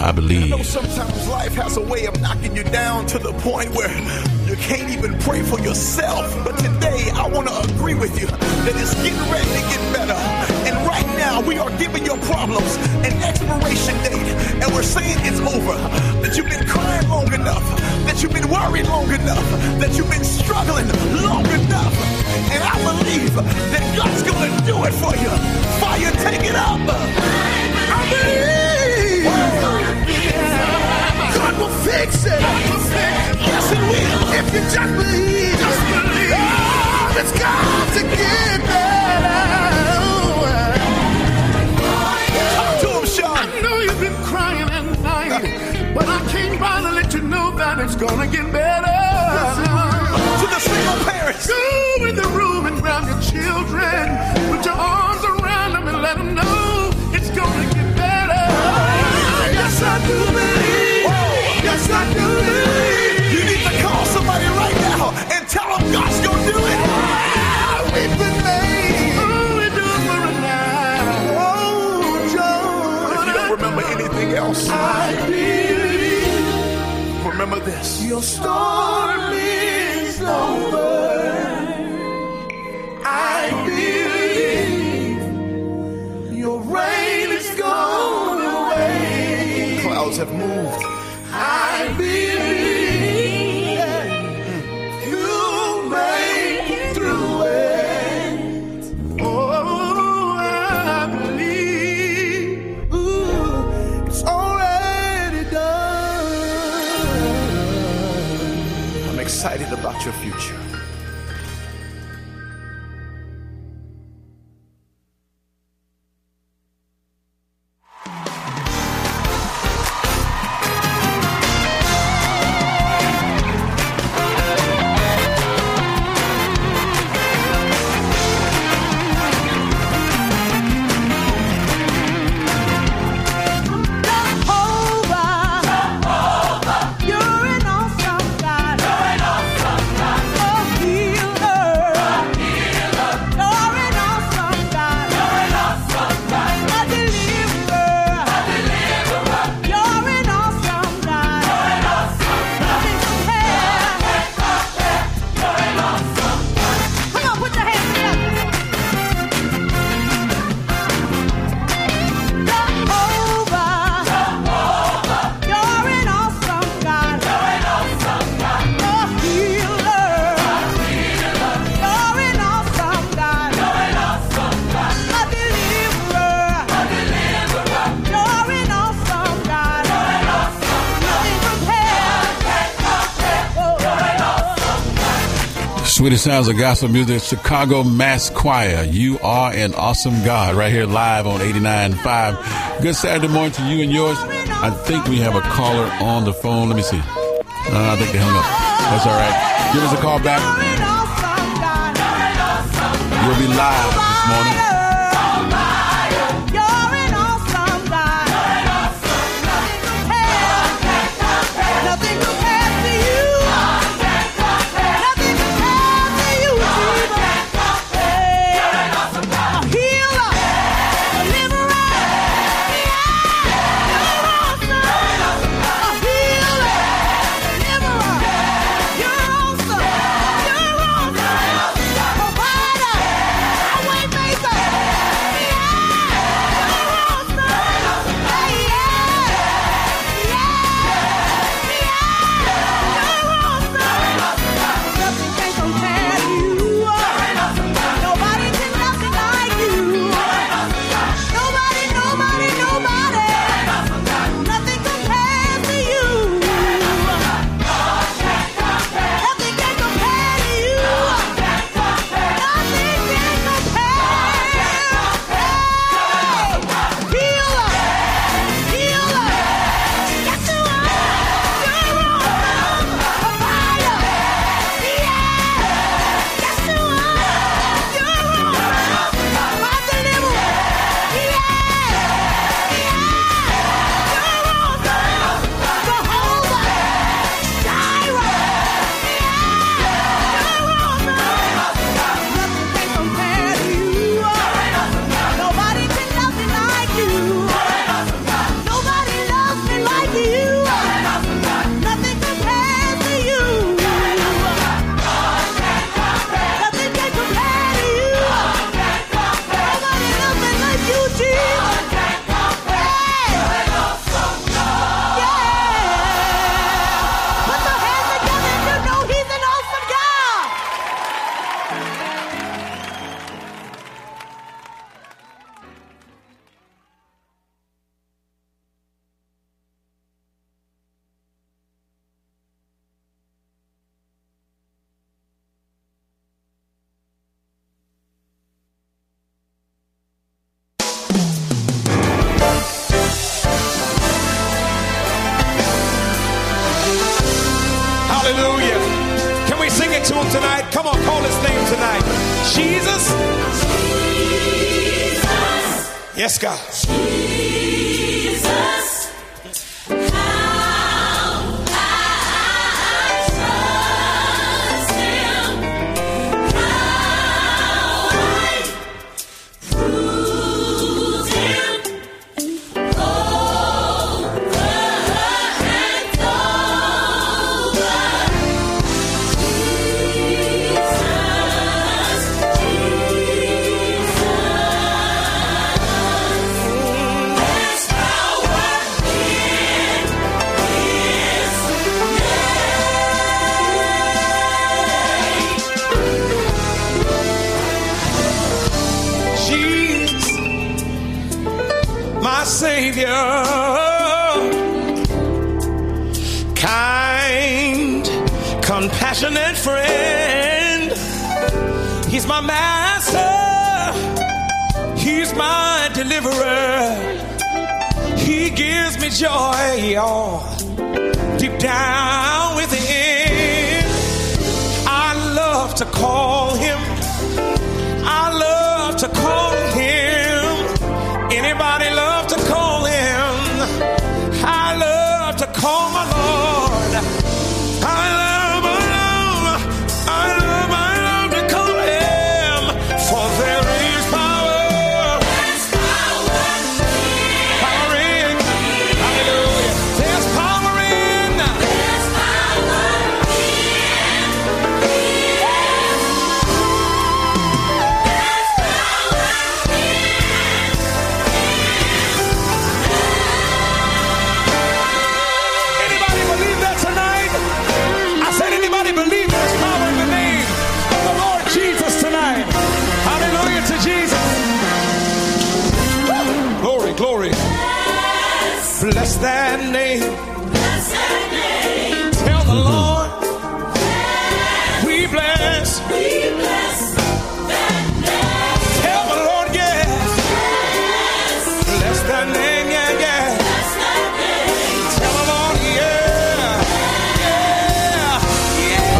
I I know believe. sometimes life has a way of knocking you down to the point where you can't even pray for yourself. But today, I want to agree with you that it's getting ready to get better. And right now, we are giving your problems an expiration date. And we're saying it's over. That you've been crying long enough. That you've been worried long enough. That you've been struggling long enough. And I believe that God's going to do it for you. FIYA, take it up. I believe. God will fix it. Yes, it will. If you just believe, just believe. Oh, it's got to get better. But I came by to let you know that it's gonna get better. To the single parents. Go in the room and grab your children. Put your arms around them and let them know it's gonna get better. Yes, I do believe. Yes, I do believe. You need to call somebody right now and tell them God's to do it. We've been made. Oh, we do it for a night. Joe. If you don't remember anything else, I believe remember this. your storm is over. I believe your rain is gone away. Clouds have moved. I believe Sweetest sounds of gospel music, Chicago Mass Choir. You are an awesome God, right here live on 89.5. Good Saturday morning to you and yours. I think we have a caller on the phone. Let me see. Uh, I think they hung up. That's all right. Give us a call back. You'll be live this morning.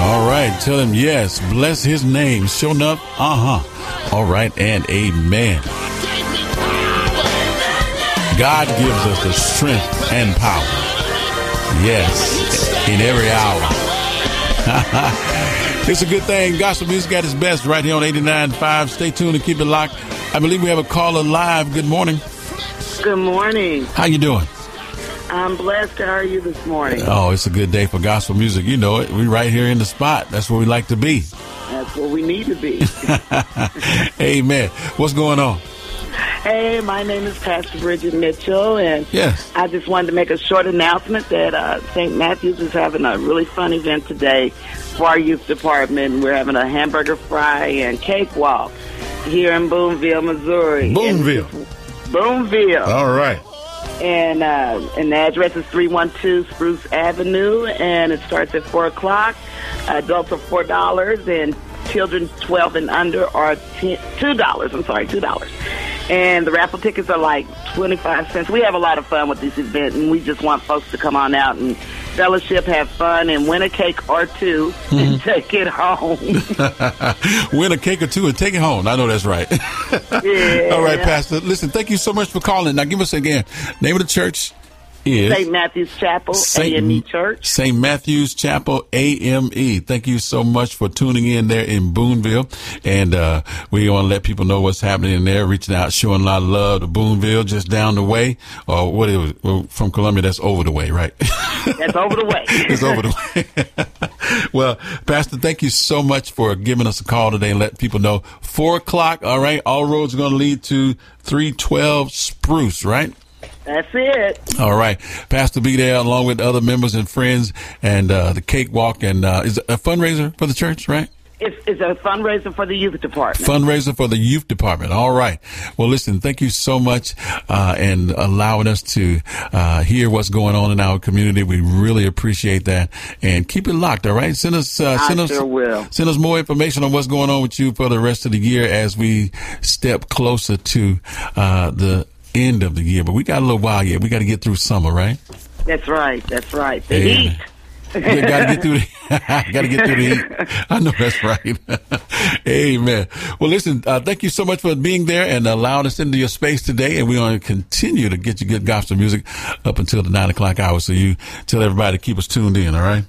All right. Tell him yes. Bless his name. Show enough. Uh huh. All right. And amen. God gives us the strength and power. Yes. In every hour. it's a good thing. Gospel music at its best right here on 89.5. Stay tuned and keep it locked. I believe we have a caller live. Good morning. Good morning. How you doing? I'm blessed. How are you this morning? Oh, it's a good day for gospel music. You know it. We right here in the spot. That's where we like to be. That's what we need to be. Amen. What's going on? hey, my name is Pastor Bridget Mitchell, and Yes. I just wanted to make a short announcement that uh, St. Matthew's is having a really fun event today for our youth department. We're having a hamburger fry and cake walk here in Boonville, Missouri. Boonville. Boonville. All right. And uh, and the address is 312 Spruce Avenue, and it starts at 4 o'clock. Adults are $4, and children 12 and under are 10, $2. I'm sorry, $2. And the raffle tickets are like 25 cents. We have a lot of fun with this event, and we just want folks to come on out and fellowship, have fun, and win a cake or 2 and mm-hmm. take it home. Win a cake or two and take it home. I know that's right. Yeah. All right, Pastor. Listen, thank you so much for calling. Now, give us again. Name of the church is St. Matthew's Chapel, AME Church. St. Matthew's Chapel, AME. Thank you so much for tuning in there in Boonville. And uh, we want to let people know what's happening in there, reaching out, showing a lot of love to Boonville, just down the way. Or what it was, well, from Columbia, that's over the way, right? That's over the way. it's over the way. well, Pastor, thank you so much for giving us a call today and let people know. Four o'clock, all right. All roads are going to lead to 312 Spruce, right? That's it. All right. Pastor be there along with other members and friends and uh, the cakewalk and uh, is a fundraiser for the church, right? It's, it's a fundraiser for the youth department. Fundraiser for the youth department. All right. Well, listen, thank you so much, uh, and allowing us to, uh, hear what's going on in our community. We really appreciate that and keep it locked. All right. Send us, uh, I send us, sure will. send us more information on what's going on with you for the rest of the year as we step closer to, uh, the end of the year. But we got a little while yet. We got to get through summer, right? That's right. That's right. The heat. Yeah, gotta get through the gotta get through the heat. I know that's right. Amen. Well, listen, uh, thank you so much for being there and allowing us into your space today. And we're going to continue to get you good gospel music up until the nine o'clock hour. So you tell everybody to keep us tuned in. All right.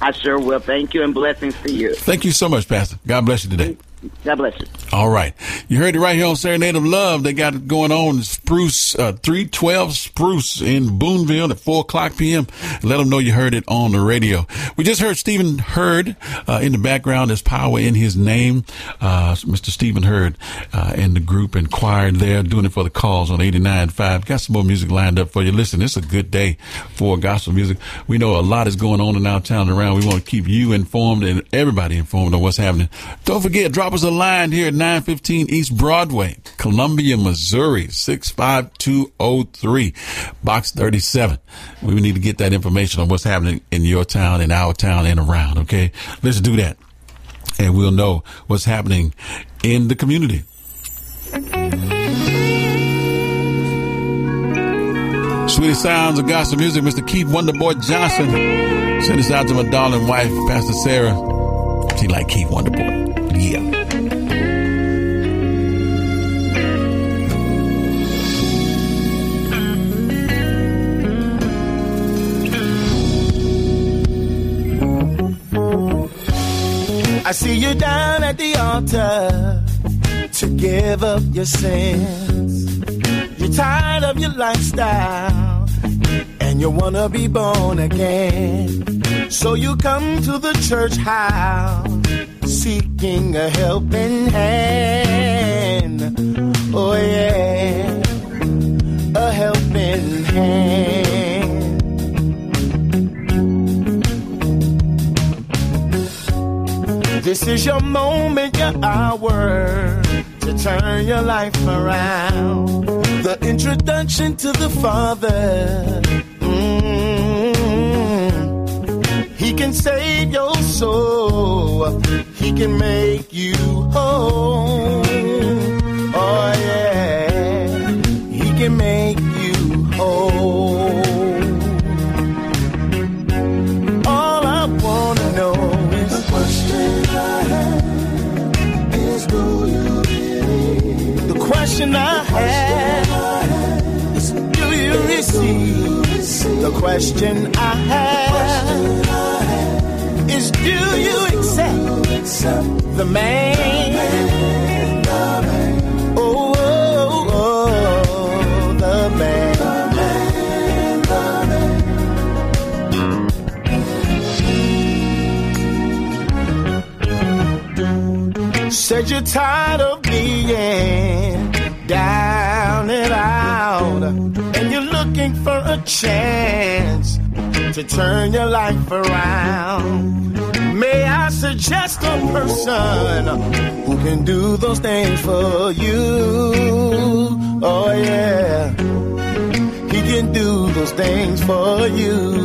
I sure will. Thank you and blessings to you. Thank you so much, Pastor. God bless you today. God bless you. All right. You heard it right here on Serenade of Love. They got it going on Spruce, uh, 312 Spruce in Boonville at 4 o'clock p.m. Let them know you heard it on the radio. We just heard Stephen Hurd uh, in the background. There's power in his name. Uh, Mr. Stephen Hurd uh, and the group and choir there doing it for the calls on 89.5. Got some more music lined up for you. Listen, it's a good day for gospel music. We know a lot is going on in our town and around. We want to keep you informed and everybody informed on what's happening. Don't forget, drop us Aligned here at 915 East Broadway, Columbia, Missouri, 65203, box 37. We need to get that information on what's happening in your town, in our town, and around, okay? Let's do that. And we'll know what's happening in the community. Sweetest sounds of gospel music, Mr. Keith Wonderboy Johnson. Send this out to my darling wife, Pastor Sarah. She like Keith Wonderboy. Yeah. I see you down at the altar to give up your sins. You're tired of your lifestyle and you wanna be born again. So you come to the church house seeking a helping hand. Oh yeah, a helping hand. This is your moment, your hour to turn your life around. The introduction to the Father. Mm. He can save your soul. He can make you whole. Oh yeah. Receive? The question I have is do you accept the man? Oh, oh, oh, the man. Said you're tired of being looking for a chance to turn your life around. May I suggest a person who can do those things for you? Oh, yeah, he can do those things for you.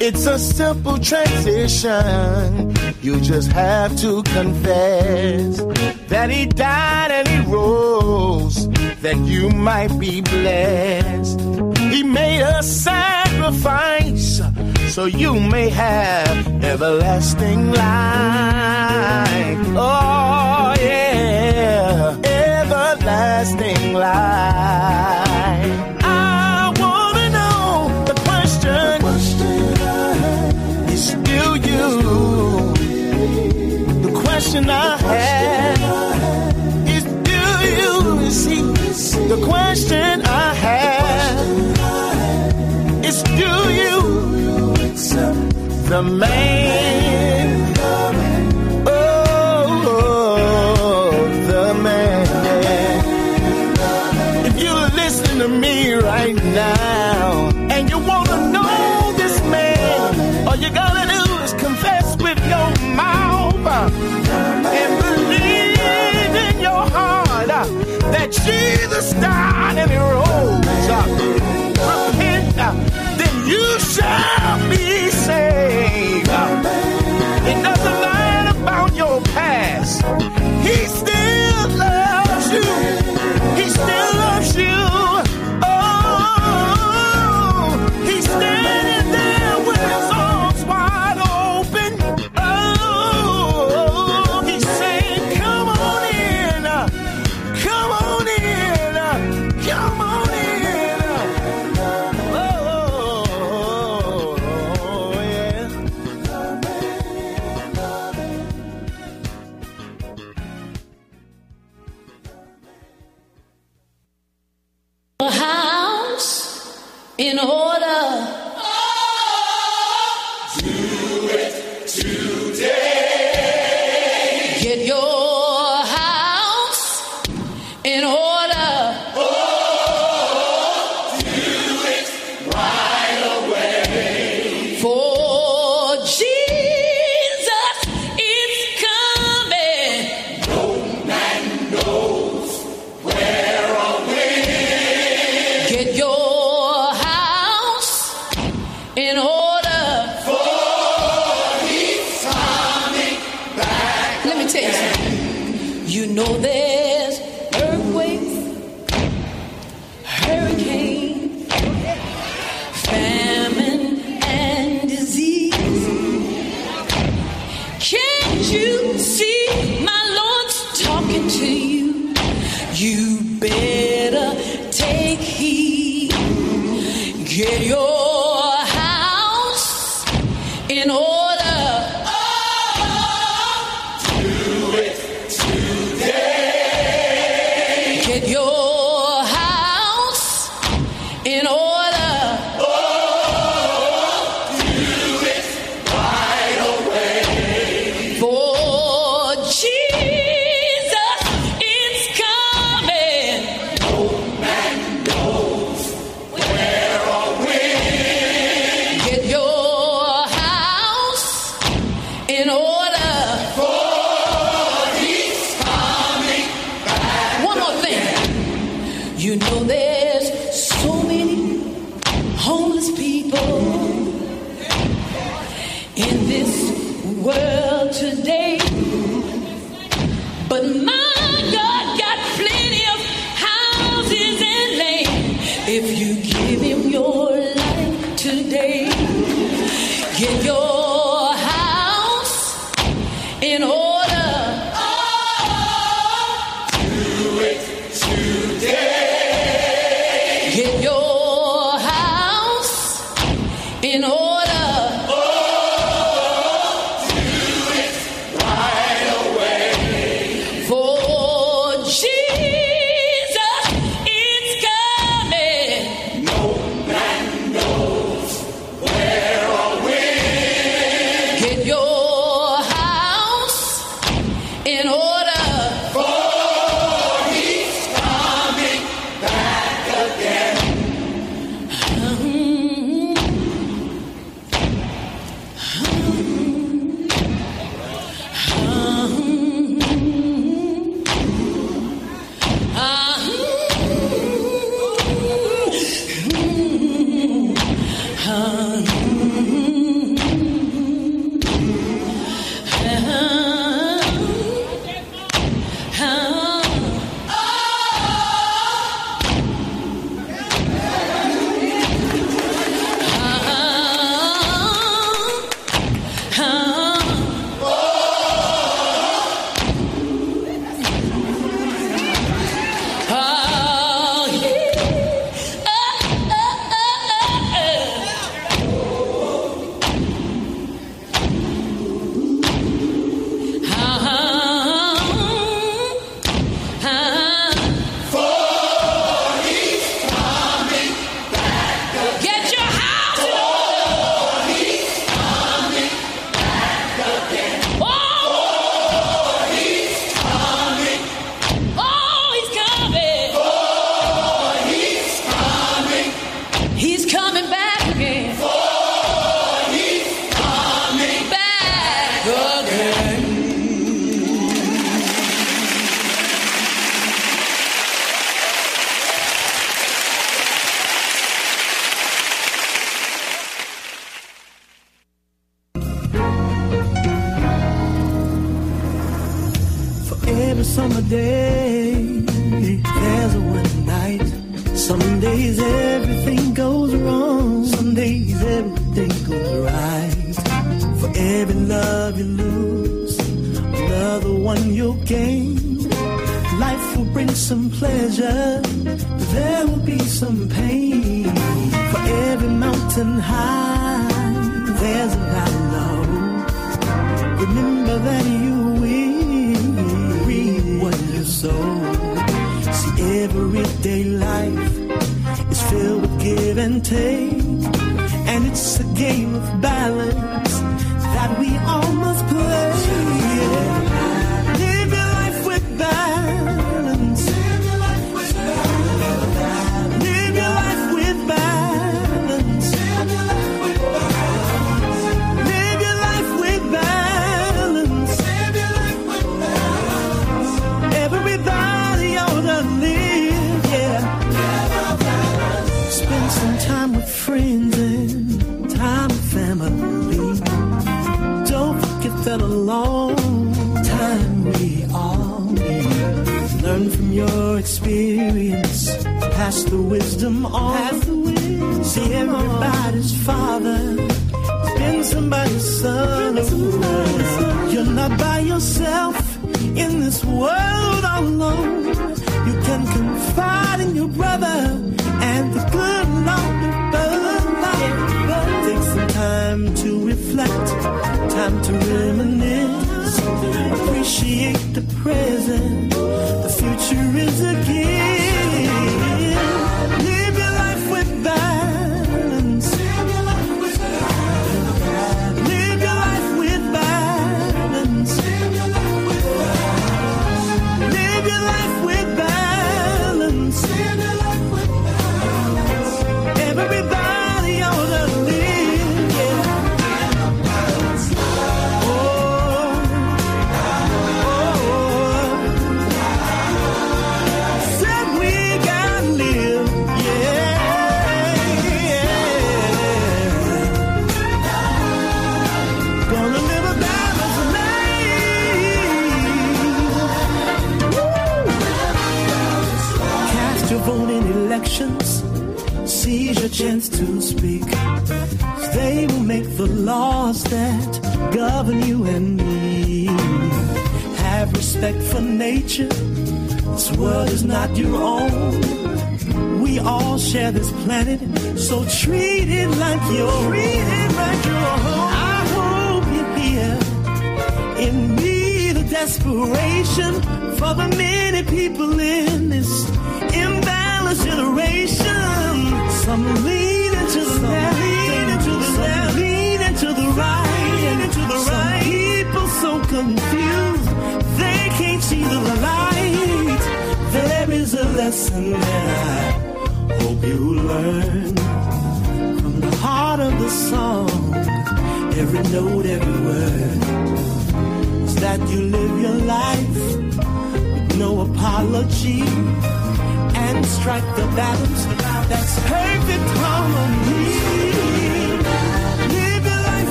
It's a simple transition. You just have to confess that he died and he rose, that you might be blessed. He made a sacrifice so you may have everlasting life. Oh, yeah, everlasting life. Question I have is do you see? The question I have is do you accept the man? Shall be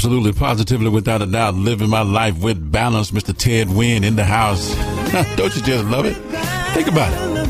absolutely, positively, without a doubt, living my life with balance. Mr. Ted Winn in the house. Don't you just love it? Think about it.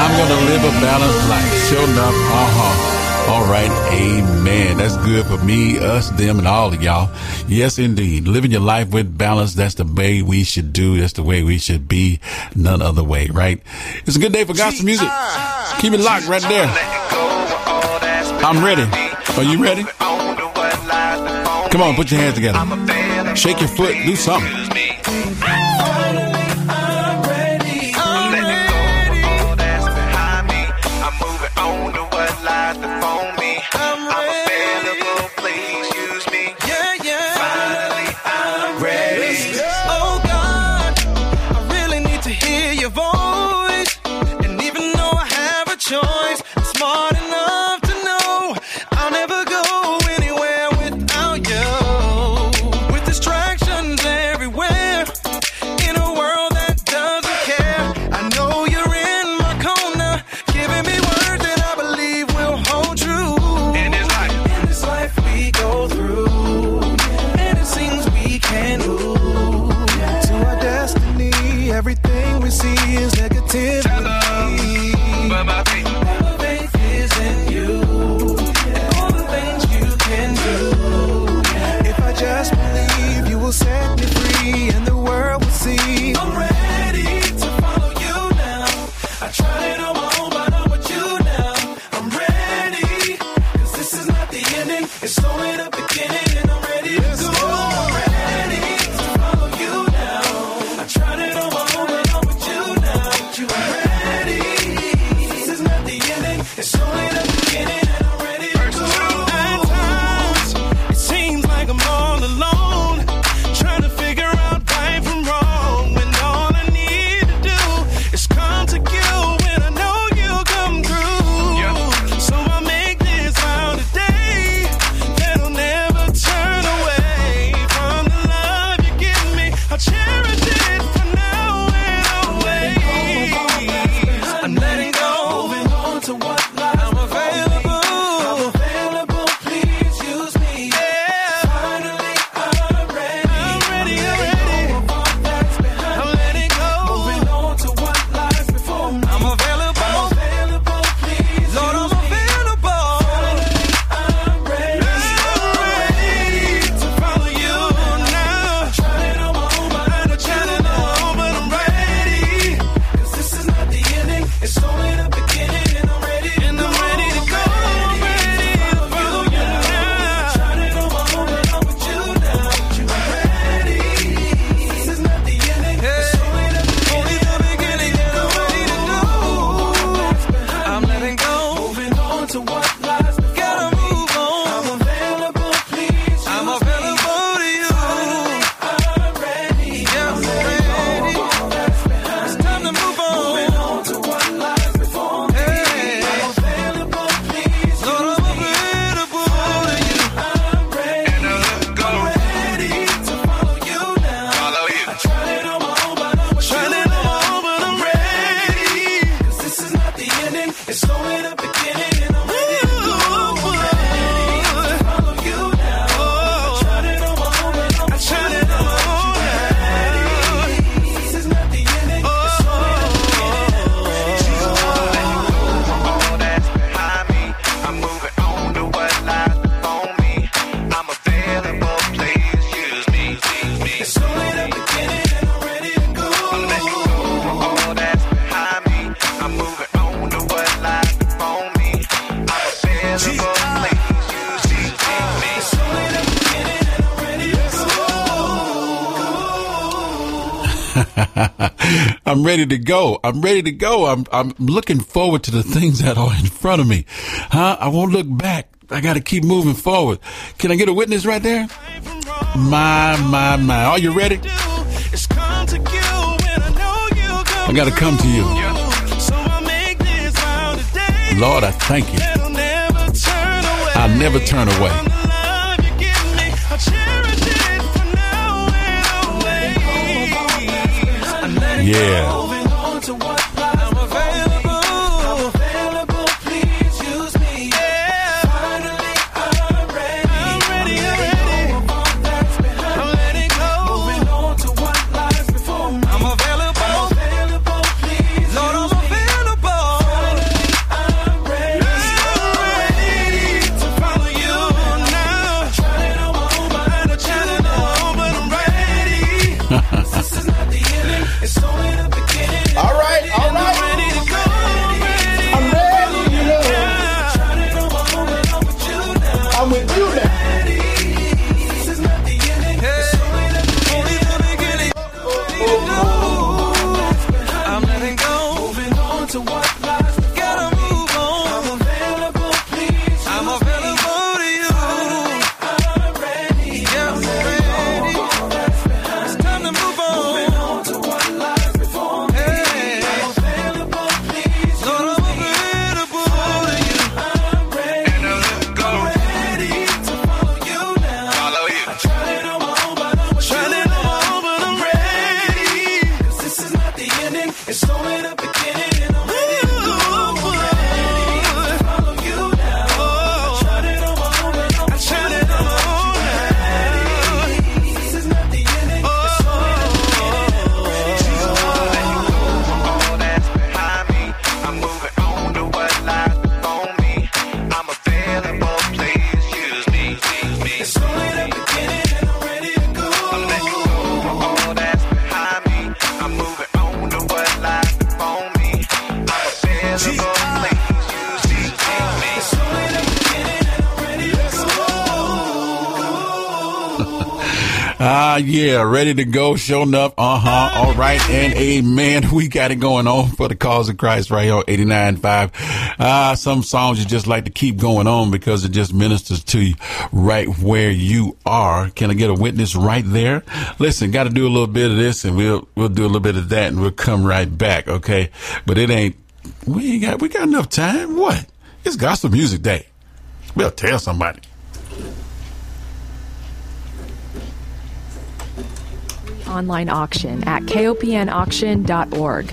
I'm gonna live a balanced life. Sure up, uh-huh. All right, amen. That's good for me, us, them, and all of y'all. Yes, indeed. Living your life with balance. That's the way we should do. That's the way we should be. None other way, right? It's a good day for gospel music. Keep it locked right there. I'm ready. Are you ready? Come on, put your hands together. Shake your foot. Do something. ready to go. I'm ready to go. I'm, I'm looking forward to the things that are in front of me. Huh? I won't look back. I got to keep moving forward. Can I get a witness right there? My, my, my. Are you ready? I got to come to you. Lord, I thank you. I'll never turn away. Yeah. Yeah, ready to go, showing up. Uh huh. All right, and amen. We got it going on for the cause of Christ right here on 89.5. Ah, some songs you just like to keep going on because it just ministers to you right where you are. Can I get a witness right there? Listen, got to do a little bit of this and we'll, we'll do a little bit of that and we'll come right back. Okay. But it ain't, we ain't got, we got enough time. What? It's gospel music day. We'll tell somebody. Online auction at kopnauction.org.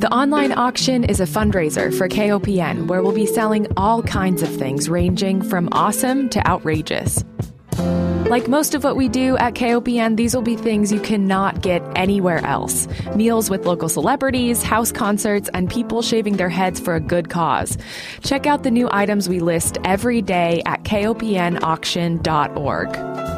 The online auction is a fundraiser for KOPN where we'll be selling all kinds of things ranging from awesome to outrageous. Like most of what we do at KOPN, these will be things you cannot get anywhere else. Meals with local celebrities, house concerts, and people shaving their heads for a good cause. Check out the new items we list every day at kopnauction.org.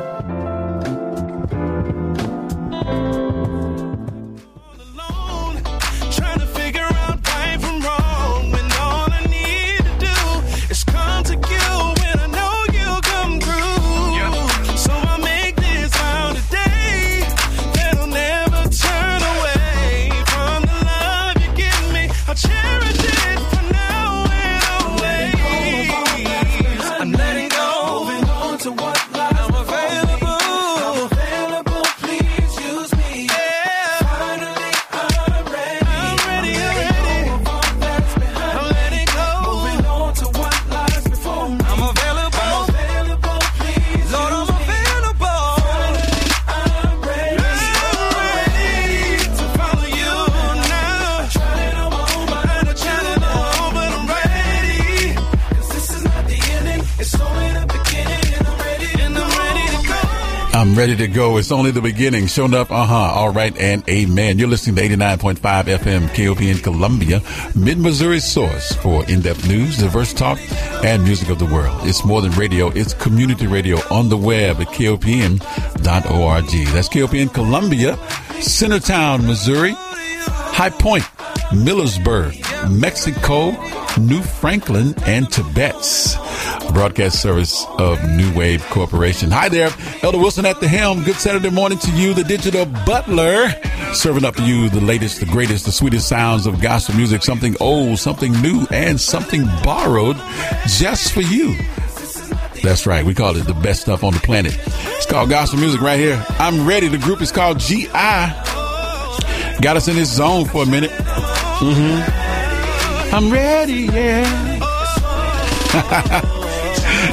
Ready to go. It's only the beginning. Showing up. Uh huh. All right. And amen. You're listening to 89.5 FM KOPN Columbia, Mid Missouri source for in depth news, diverse talk, and music of the world. It's more than radio. It's community radio on the web at kopn.org. That's KOPN Columbia, Centertown, Missouri, High Point, Millersburg, Mexico, New Franklin, and Tebbetts broadcast service of New Wave Corporation. Hi there, Elder Wilson at the helm. Good Saturday morning to you, the digital butler, serving up to you the latest, the greatest, the sweetest sounds of gospel music, something old, something new, and something borrowed just for you. That's right. We call it the best stuff on the planet. It's called gospel music right here. I'm ready. The group is called GI. Got us in this zone for a minute. Mm-hmm. I'm ready, yeah.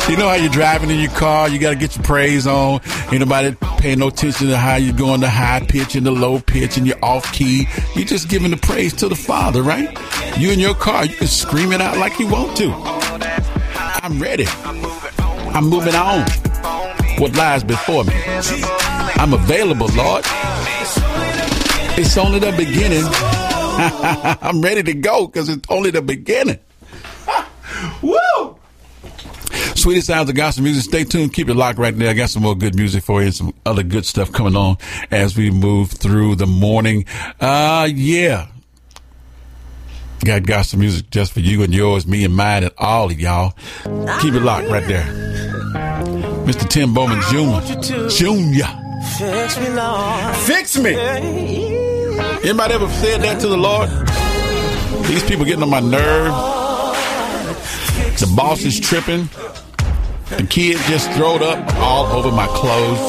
you know how you're driving in your car, you got to get your praise on. Ain't nobody paying no attention to how you're going the high pitch and the low pitch and you're off key. You're just giving the praise to the Father, right? You in your car, you can scream it out like you want to. I'm ready. I'm moving on. What lies before me? I'm available, Lord. It's only the beginning. I'm ready to go because it's only the beginning. Woo! Sweetest sounds of gospel music. Stay tuned. Keep it locked right there. I got some more good music for you and some other good stuff coming on as we move through the morning. Uh, yeah. Got gospel music just for you and yours, me and mine, and all of y'all. Keep it locked right there. Mr. Tim Bowman Jr. Jr. Fix me, Lord. Fix me. Anybody ever said that to the Lord? These people getting on my nerve. The boss is tripping. The kid just throwed up all over my clothes.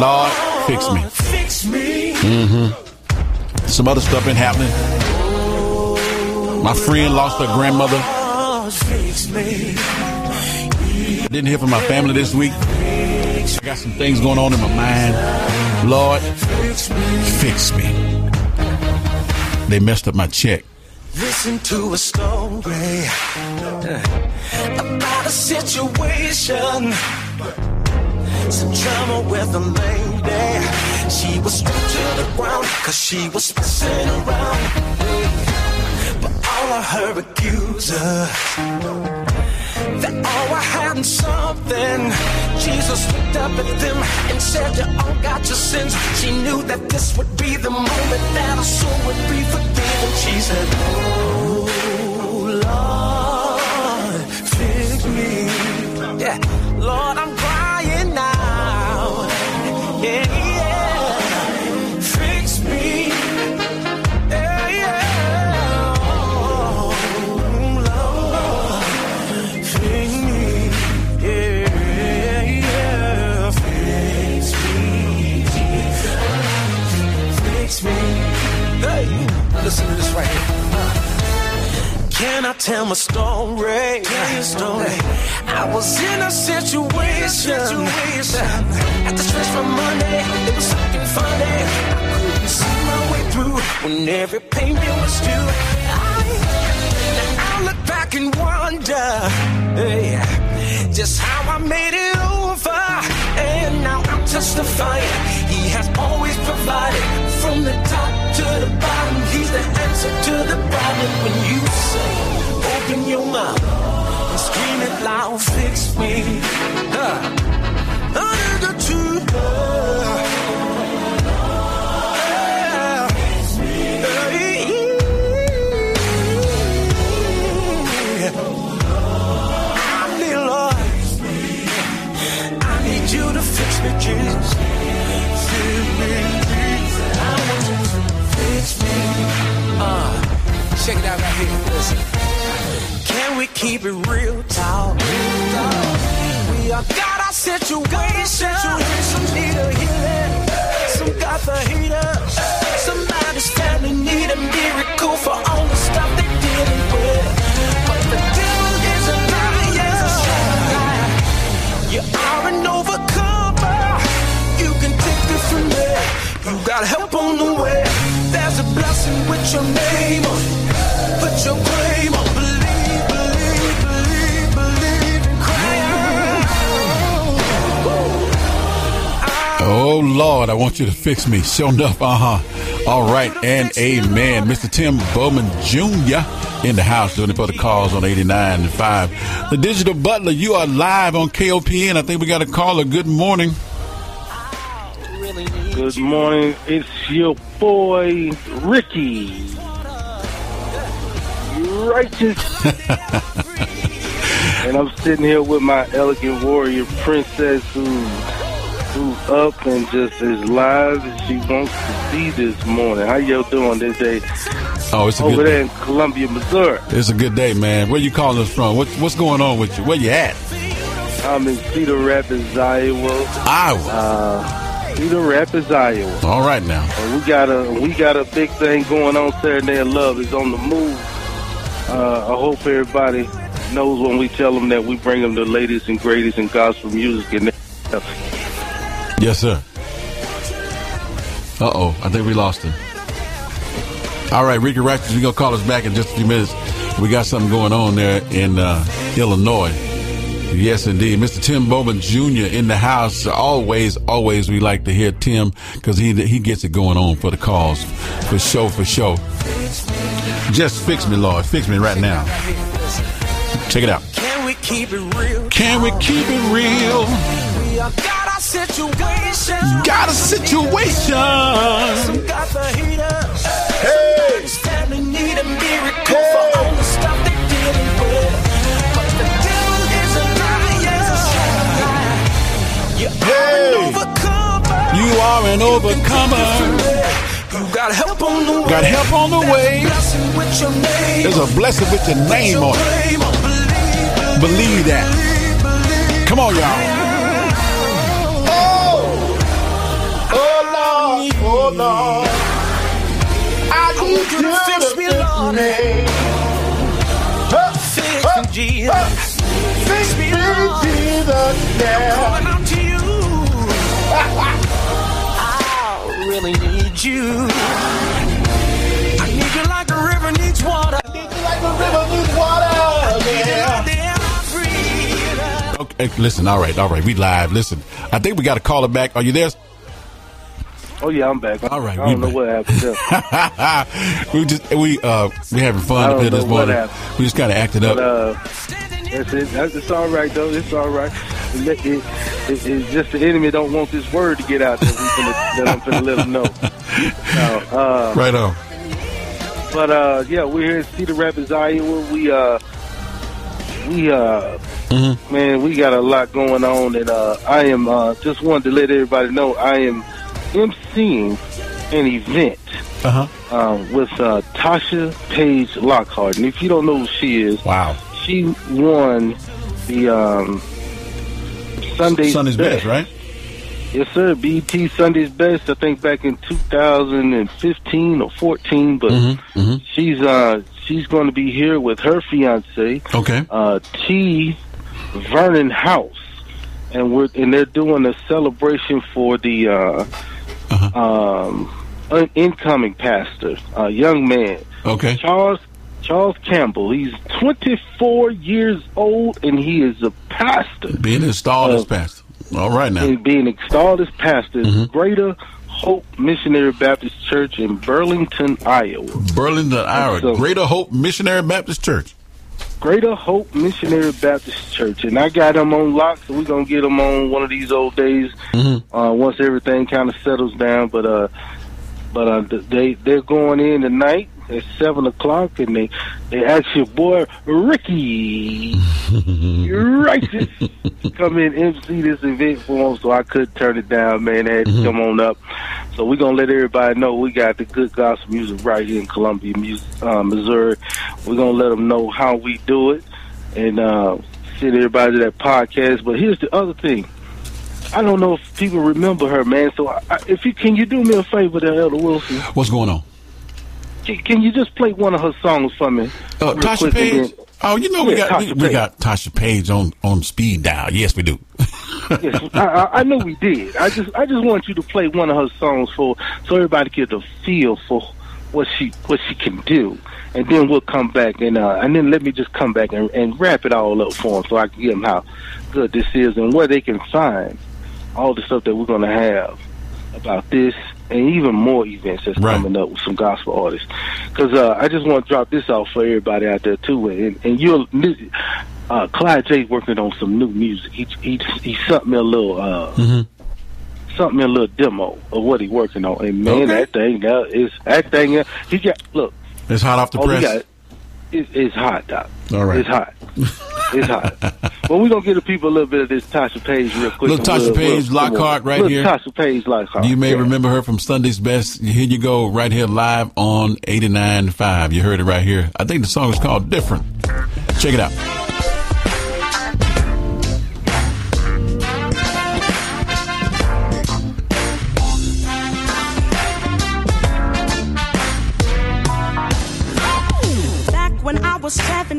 Lord, fix me. Mm-hmm. Some other stuff been happening. My friend lost her grandmother. Didn't hear from my family this week. I got some things going on in my mind. Lord, fix me. They messed up my check. Listen to a stone story about a situation. Some drama with a lady. She was stripped to the ground cause she was messing around. But all of her accusers, they all were hiding something. Jesus looked up at them and said, You all got your sins. She knew that this would be the moment that her soul would be forgiven. She said, Oh Yeah, Lord, I'm crying now. Yeah, yeah. Fix me. Yeah, yeah. Lord, fix me. Yeah, yeah. Fix me. Fix me. Hey, listen to this right here. Can I tell my story? Tell your story. I was in a situation. At the church for Monday, it was something funny. I couldn't see my way through when every payment was due. I, now I look back and wonder hey, just how I made it over. And now I'm testifying. He has always provided from the top to the bottom. He's the answer to the problem when you say, open your mouth scream it loud, fix me. Uh, under the truth. I need Lord. I need you to fix me, Jesus. Fix me, I want you to fix me. Uh, check it out right here. Listen. We keep it real talk? We all got our situation. Some need a healing. Some got the heater. Somebody's family need a miracle for all the stuff they dealing with. But the devil is a liar. You are an overcomer. You can take it from there. You got help on the way. There's a blessing with your name on it. Put your claim on. Oh Lord, I want you to fix me. Show enough, uh huh. All right, and amen. Mr. Tim Bowman Jr. in the house doing it for the calls on 89 and 5. The Digital Butler, you are live on KOPN. I think we got a caller. Good morning. Good morning. It's your boy Ricky. Righteous. and I'm sitting here with my elegant warrior princess who's up and just as live as she wants to be this morning. How y'all doing this day? Oh, it's a Over good there day. in Columbia, Missouri. It's a good day, man. Where you calling us from? What, what's going on with you? Where you at? I'm in Cedar Rapids, Iowa. Iowa. Uh, Cedar Rapids, Iowa. All right now. And we got a we got a big thing going on. Serenade of Love is on the move. Uh, I hope everybody knows when we tell them that we bring them the latest and greatest in gospel music and. Yes, sir. Uh oh, I think we lost him. All right, Ricky Righteous, you're going to call us back in just a few minutes. We got something going on there in uh, Illinois. Yes, indeed. Mr. Tim Bowman Jr. in the house. Always, always, we like to hear Tim because he, he gets it going on for the cause. For show, for show. Just fix me, Lord. Fix me right now. Check it out. Can we keep it real? Can we keep it real? We all got situation. Got a situation. Some got the heat up. Hey! In need a miracle for all the stuff they're dealing with. But the devil is a liar. You are an overcomer. You are an overcomer. You got help on the way. Got help on the way. Blessing with your name. There's a blessing with your name on it. Believe that. Come on, y'all. Lord, I need you to fix me, Lord. Fix Jesus. Fix me, Lord. I'm calling out to you. I really need you. I need you like a river needs water. I need you like a river needs water. Okay, listen, all right, all right. We live. Listen, I think we got to call it back. Are you there? Oh yeah, I'm back. All right, I we don't know back. what happened. We just we uh we having fun up here this morning. We just kind of acted But, up. uh, that's it. That's, it's all right though. It's all right. It, it, it, it's just the enemy don't want this word to get out there. That I'm finna let them know. No, uh, right on. But uh, yeah, we're here in Cedar Rapids, Iowa. We uh, we uh, Mm-hmm. man, we got a lot going on, and uh, I am uh, just wanted to let everybody know I am emceeing an event Uh huh. um, with uh, Tasha Page Lockhart. And if you don't know who she is, wow, she won the um, Sunday Sunday's best, right? Yes, sir. BET Sunday's best. I think back in 2015 or 14, but Mm-hmm. she's uh she's going to be here with her fiance, Okay. uh, T. Vernon House, and we're and they're doing a celebration for the uh, Uh-huh. um, un- incoming pastor, a young man, Okay. Charles Charles Campbell. He's 24 years old, and he is a pastor. Being installed as Uh, pastor. All right now. being installed as pastor Mm-hmm. Greater Hope Missionary Baptist Church in Burlington, Iowa. Burlington, Iowa. So- Greater Hope Missionary Baptist Church. Greater Hope Missionary Baptist Church, and I got them on lock, so we're gonna get them on one of these old days Mm-hmm. uh, once everything kind of settles down. But uh, but uh, they they're going in tonight at seven o'clock, and they they ask your boy Ricky Righteous to come in and MC this event for them, so I could turn it down, man. They had to come on up. So we're gonna let everybody know we got the good gospel music right here in Columbia, uh, Missouri. We're gonna let them know how we do it, and uh, send everybody to that podcast. But here's the other thing. I don't know if people remember her, man. So I- if you can, you do me a favor, there, Elder Wilson. What's going on? Can, can you just play one of her songs for me? Uh, Tasha Page. Oh, you know we Yeah, got we, Tasha we Page. got Tasha Page on on speed dial. Yes, we do. yes, I, I, know we did. I just I just want you to play one of her songs for so everybody get a feel for what she what she can do, and then we'll come back and uh, and then let me just come back and, and wrap it all up for them so I can give them how good this is and where they can find all the stuff that we're going to have about this and even more events that's coming up with some gospel artists. Because uh, I just want to drop this off for everybody out there too, and, and you'll. Uh, Clyde J's working on some new music. He he he sent me a little uh, Mm-hmm. me a little demo of what he working on, and man, Okay. that thing uh, is that thing. Uh, he got look. It's hot off the he press. got- it, it's hot, Doc. All right. It's hot. It's hot. well, we're gonna give the people a little bit of this Tasha Page real quick. Little Tasha we'll- Page we'll- Lockhart right Little here. Tasha Page Lockhart. You may yeah. remember her from Sunday's Best. Here you go, right here live on 89.5. You heard it right here. I think the song is called Different. Check it out.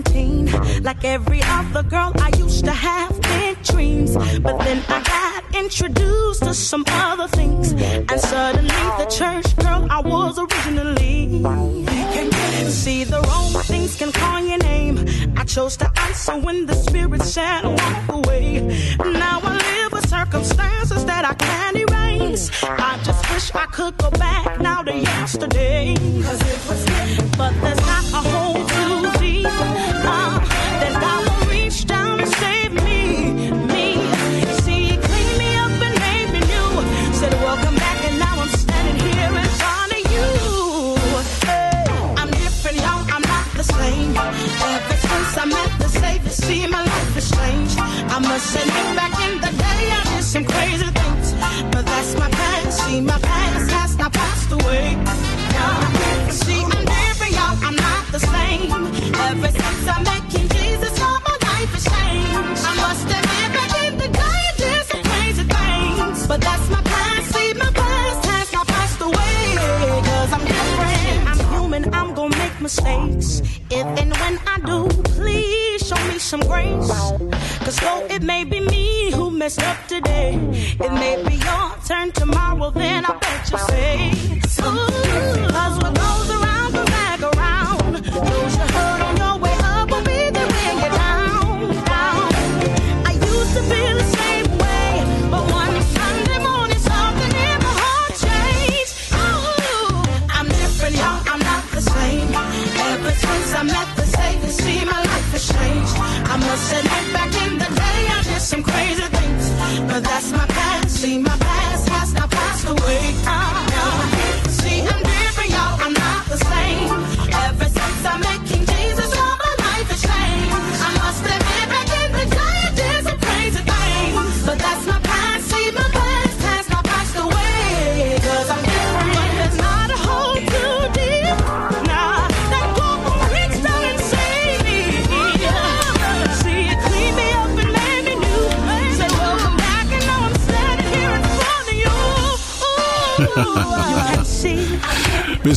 17. Like every other girl, I used to have big dreams. But then I got introduced to some other things. And suddenly, the church girl I was originally. See, the wrong things can call your name. I chose to answer when the spirit said walk away. Now I live with circumstances that I can't erase. I just wish I could go back now to yesterday. But there's not a hole too deep. God will reach down and save me. Me. See, He cleaned me up and made me new. Said, Welcome back, and now I'm standing here in front of you. I'm different, now, I'm not the same. Ever since I met the savior, see my life is changed. I'm a back in the day I did some crazy things. But that's my past, see my past has passed away. See and here for y'all. I'm not the same. Ever since I met King Jesus, all my life has changed. I must admit, back in the day, did some crazy things. But that's my past. See, my past has not passed away. Cause I'm different. I'm human. I'm gonna make mistakes. If and when I do, please show me some grace. Cause though it may be me who messed up today, it may be your turn tomorrow, then I bet you say, Ooh, cause what goes around comes back around. Those you some crazy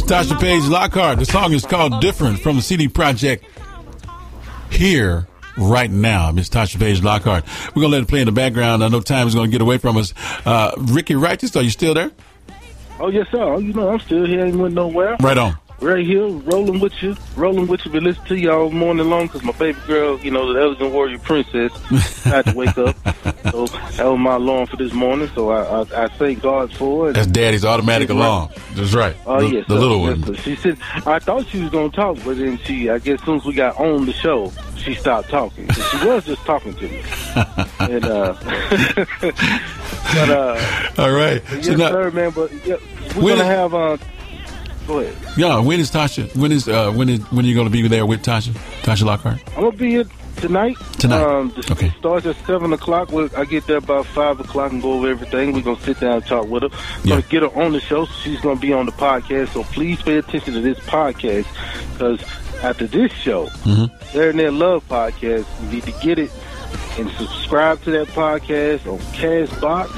Tasha Page Lockhart. The song is called Different from the CD Project Here Right Now. Miss Tasha Page Lockhart. We're going to let it play in the background. I know time is going to get away from us. Uh, Ricky Righteous, are you still there? Oh yes, sir. You know I'm still here. Ain't went nowhere. Right on. Right here, rolling with you, rolling with you. Been listening to you all morning long because my baby girl, you know, the Elegant Warrior Princess, had to wake up. So that was my alarm for this morning. So I, I, I thank God for it. That's Daddy's automatic alarm. That's right. Oh the, yes, the little Yes, one. sir. She said I thought she was gonna talk, but then she, I guess, as soon as we got on the show, she stopped talking. She was just talking to me. and uh, but uh, All right. yes, So now- sir, man. But yeah, we're When- gonna have. Uh, go ahead. Yeah, when is Tasha? When is uh, when is when are you going to be there with Tasha? Tasha Lockhart. I'm gonna be here tonight. Tonight. Um, the starts at seven o'clock. We'll, I get there about five o'clock and go over everything. We're gonna sit down and talk with her. Gonna get her on the show. So she's gonna be on the podcast. So please pay attention to this podcast because after this show, Mm-hmm. in their love podcast. You need to get it and subscribe to that podcast on Castbox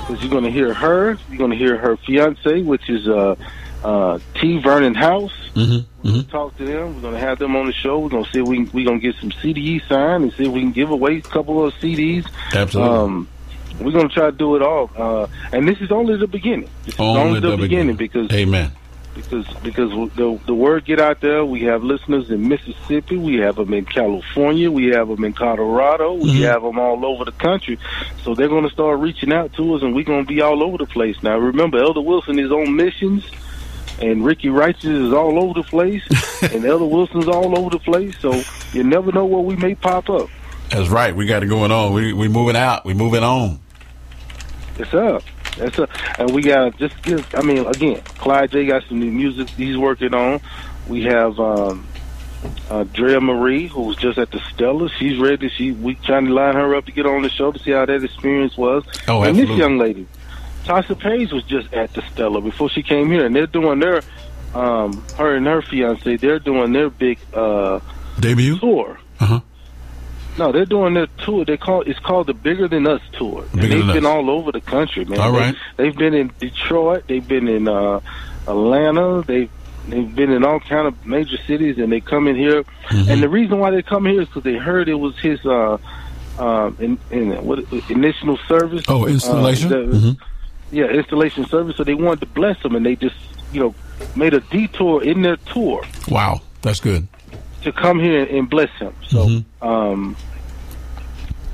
because you're gonna hear her. You're gonna hear her fiance, which is uh, uh, T. Vernon House. Mm-hmm. We'll talk to them. We're gonna have them on the show. We're gonna see if we we gonna get some CDs signed and see if we can give away a couple of CDs. Absolutely. Um, we're gonna try to do it all. Uh, and this is only the beginning. This is only, the, beginning, because Amen. because because the the word get out there. We have listeners in Mississippi. We have them in California. We have them in Colorado. We have them all over the country. So they're going to start reaching out to us, and we're going to be all over the place. Now, remember, Elder Wilson is on missions, and Ricky Righteous is all over the place, and Elder Wilson's all over the place. So you never know where we may pop up. That's right. We got it going on. We we moving out. We moving on. It's up. That's up. And we got just give. I mean, again, Clyde J got some new music he's working on. We have um, uh, Drea Marie, who's just at the Stellar. She's ready. She we trying to line her up to get on the show to see how that experience was. Oh, and this young lady, Tasha Page, was just at the Stellar before she came here, and they're doing their um, her and her fiance. They're doing their big uh, debut tour. Uh-huh. No, they're doing their tour. They call it's called the Bigger Than Us tour. And Bigger they've been Us. all over the country, man. All they, they've been in Detroit. They've been in uh, Atlanta. They they've been in all kind of major cities, and they come in here. Mm-hmm. And the reason why they come here is because they heard it was his uh, um, in, in what initial service. Oh, installation? Uh, Yeah, installation service. So they wanted to bless them, and they just you know made a detour in their tour Wow, that's good. to come here and bless him. So Mm-hmm. um,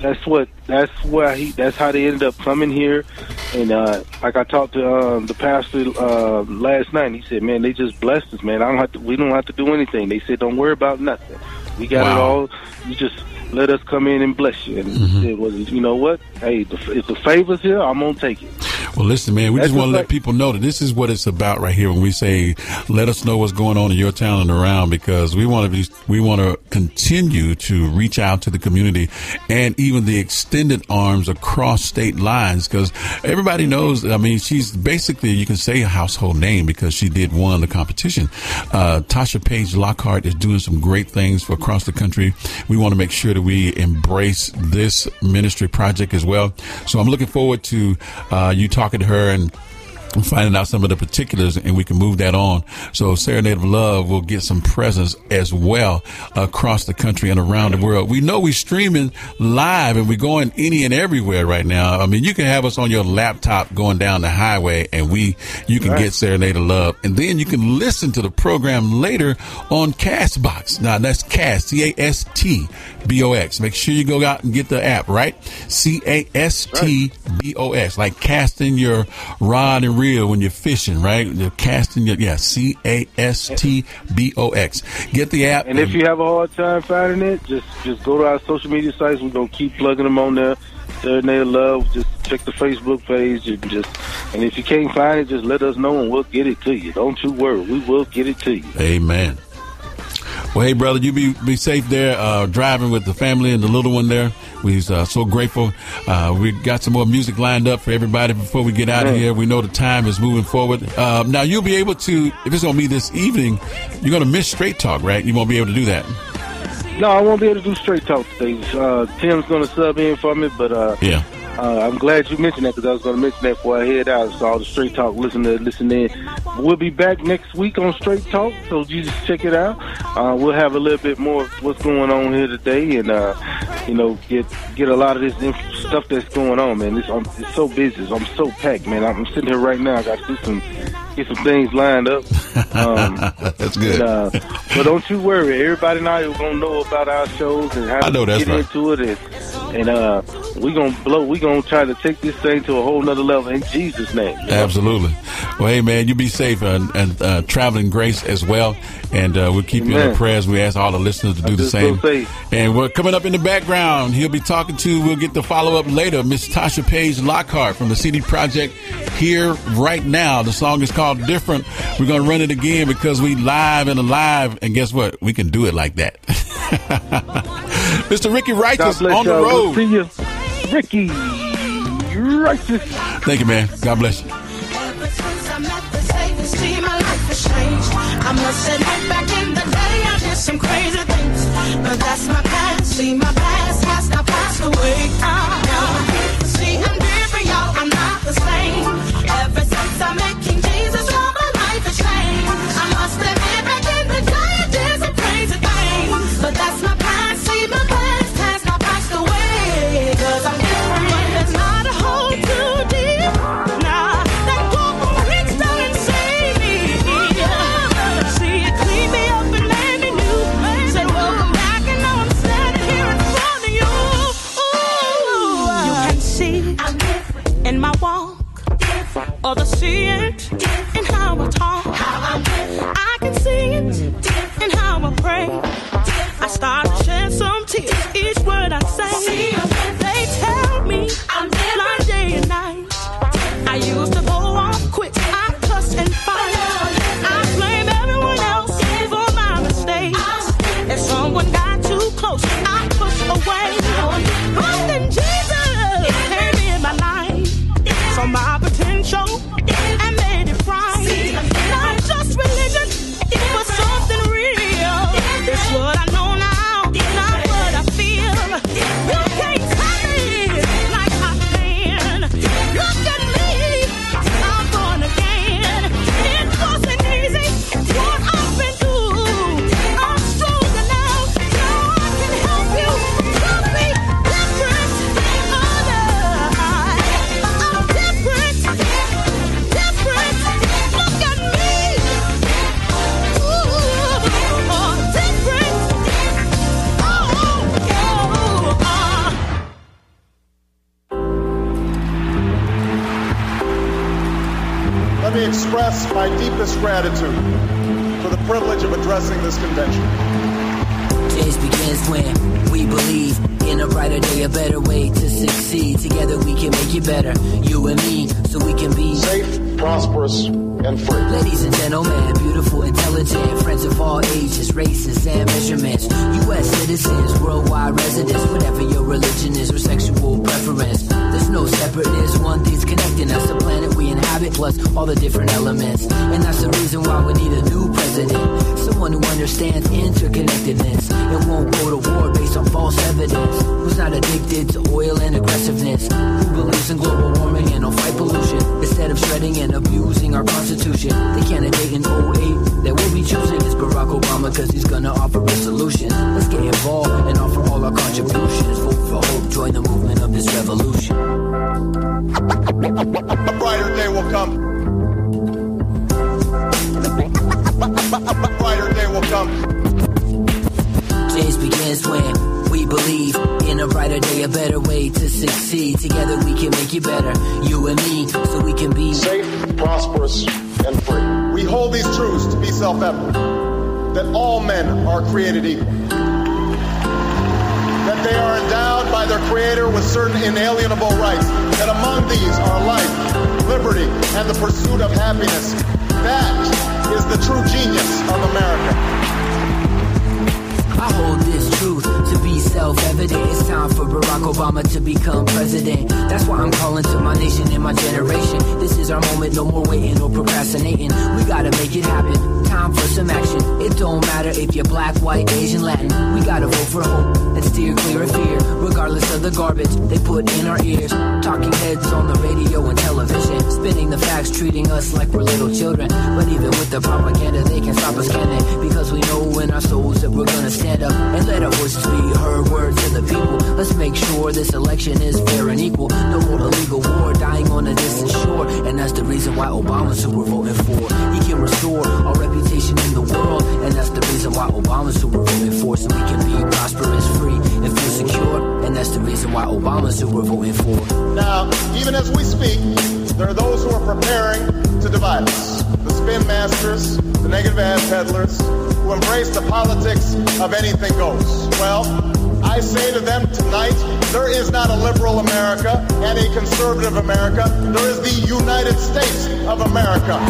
that's what that's why he that's how they ended up coming here. And uh, like I talked to um, the pastor uh, last night, and he said, "Man, they just blessed us, man. I don't have to. We don't have to do anything." They said, "Don't worry about nothing. We got it all. You just." Let us come in and bless you. And Mm-hmm. it was, you know what? Hey, the, if the favors here, I'm gonna take it. Well, listen, man, we That's just want to let people know that this is what it's about right here when we say, let us know what's going on in your town and around because we want to be, we want to continue to reach out to the community and even the extended arms across state lines because everybody knows, I mean, she's basically, you can say a household name because she did one won the competition. Uh, Tasha Page Lockhart is doing some great things for across the country. We want to make sure that we embrace this ministry project as well. So I'm looking forward to uh, you talking to her and finding out some of the particulars and we can move that on. So Serenade of Love will get some presence as well across the country and around the world. We know we're streaming live and we're going any and everywhere right now. I mean, you can have us on your laptop going down the highway and we, you can get Serenade of Love and then you can listen to the program later on Castbox. Now that's Cast, C-A-S-T B-O-X. Make sure you go out and get the app, right? C-A-S-T B-O-X. Like casting your rod and reel when you're fishing, right? You're casting your, yeah, C-A-S-T-B-O-X. Get the app. And if you have a hard time finding it, just just go to our social media sites. We're gonna keep plugging them on there. Serenade of Love. Just check the Facebook page and just and if you can't find it, just let us know and we'll get it to you. Don't you worry, we will get it to you. Amen. Well, hey, brother, you be be safe there, uh, driving with the family and the little one there. We're uh, so grateful. Uh, we got some more music lined up for everybody before we get out of here. We know the time is moving forward. Uh, now, you'll be able to, if it's going to be this evening, you're going to miss Straight Talk, right? You won't be able to do that. No, I won't be able to do straight talk today. Uh, Tim's gonna sub in for me, but uh, Yeah. Uh, I'm glad you mentioned that because I was going to mention that before I head out. So all the Straight Talk listener, listen in. We'll be back next week on Straight Talk, so you just check it out. Uh, we'll have a little bit more of what's going on here today, and uh, you know, get get a lot of this inf- stuff that's going on, man. This, I'm it's so busy. I'm so packed, man. I'm sitting here right now. I got to do some get some things lined up. Um, That's good. and, uh, but don't you worry. Everybody now is gonna know about our shows and how I know to that's get right. into it, and, and uh, we gonna blow. We gonna try to take this thing to a whole nother level in Jesus' name. you know? Absolutely. Well, hey, man, you be safe and, and uh, traveling grace as well. And uh, we'll keep you in the prayers. We ask all the listeners to do the same. And we're coming up in the background. He'll be talking to, we'll get the follow up later, Miss Tasha Page Lockhart from the CD Project here right now. The song is called Different. We're going to run it again because we live and alive. And guess what? We can do it like that. Mr. Ricky God Righteous on the y'all. We'll road. see you, Ricky. Righteous. Thank you, man. God bless you. See, my life has changed. I must admit, back in the day, I did some crazy things. But that's my past. See, my past has now passed away. Ah, See, I'm different, y'all. I'm not the same. Ever since I met how I talk. How I. I can see it how I pray. I start to shed some tears each word I say. They tell me I'm day and night. I used to deepest gratitude for the privilege of addressing this convention. Change begins when we believe in a brighter day, a better way to succeed. Together we can make it better, you and me, so we can be safe, prosperous, and free. Ladies and gentlemen, beautiful, intelligent, friends of all ages, races, and measurements. U.S. citizens, worldwide residents, whatever your religion is or sexual preference. There's no separateness, one thing's connecting us, the planet we inhabit, plus all the different elements. And that's the reason why we need a new president, someone who understands interconnectedness and won't go to war based on false evidence. Who's not addicted to oil and aggressiveness, who believes in global warming and will fight pollution instead of shredding and abusing our constitution. The candidate in 08 that we'll be choosing is Barack Obama because he's gonna offer a solution. Let's get involved and offer all our contributions. For hope, join the movement of this revolution. A brighter day will come. A brighter day will come. Change begins when we believe in a brighter day, a better way to succeed. Together we can make it better, you and me, so we can be safe, prosperous, and free. We hold these truths to be self evident that all men are created equal, they are endowed by their Creator with certain inalienable rights, that among these are life, liberty, and the pursuit of happiness. That is the true genius of America. I hold this truth to be self-evident. It's time for Barack Obama to become president. That's why I'm calling to my nation and my generation. This is our moment, no more waiting or procrastinating. We gotta make it happen. Time for some action. It don't matter if you're black, white, Asian, Latin. We gotta vote for hope and steer clear of fear, regardless of the garbage they put in our ears. Talking heads on the radio and television, spinning the facts, treating us like we're little children. But even with the propaganda, they can stop us, can they? Because we know in our souls that we're gonna stand up and let our voices be heard. Words to the people. Let's make sure this election is fair and equal. No more illegal war dying on a distant shore, and that's the reason why Obama's who we're voting for. He can restore our reputation in the world, and that's the reason why Obama's who we're voting for, so we can be prosperous, free, and feel secure. And that's the reason why Obama's who we're voting for. Now, even as we speak, there are those who are preparing to divide us. The spin masters, the negative ad peddlers, who embrace the politics of anything goes. Well, I say to them tonight, there is not a liberal America and a conservative America. There is the United States of America.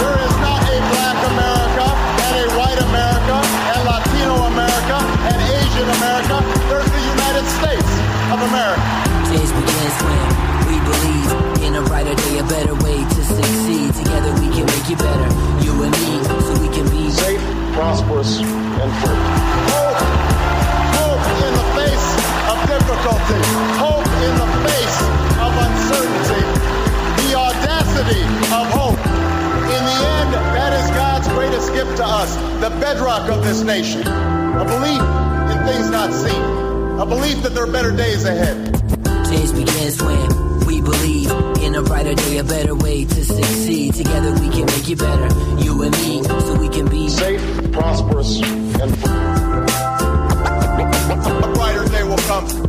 There is not a black America and a white America and Latino America and Asian America. There's the United States of America. Change begins when we believe in a brighter day, a better way to succeed. Together we can make it better, you and me, so we can be safe, prosperous, and free. Hope, hope in the face of difficulty. Hope in the face of uncertainty. The audacity of hope. In the end, that is God's greatest gift to us, the bedrock of this nation. A belief in things not seen. A belief that there are better days ahead. Change begins when we believe in a brighter day, a better way to succeed. Together we can make it better, you and me, so we can be safe, prosperous, and free. A brighter day will come.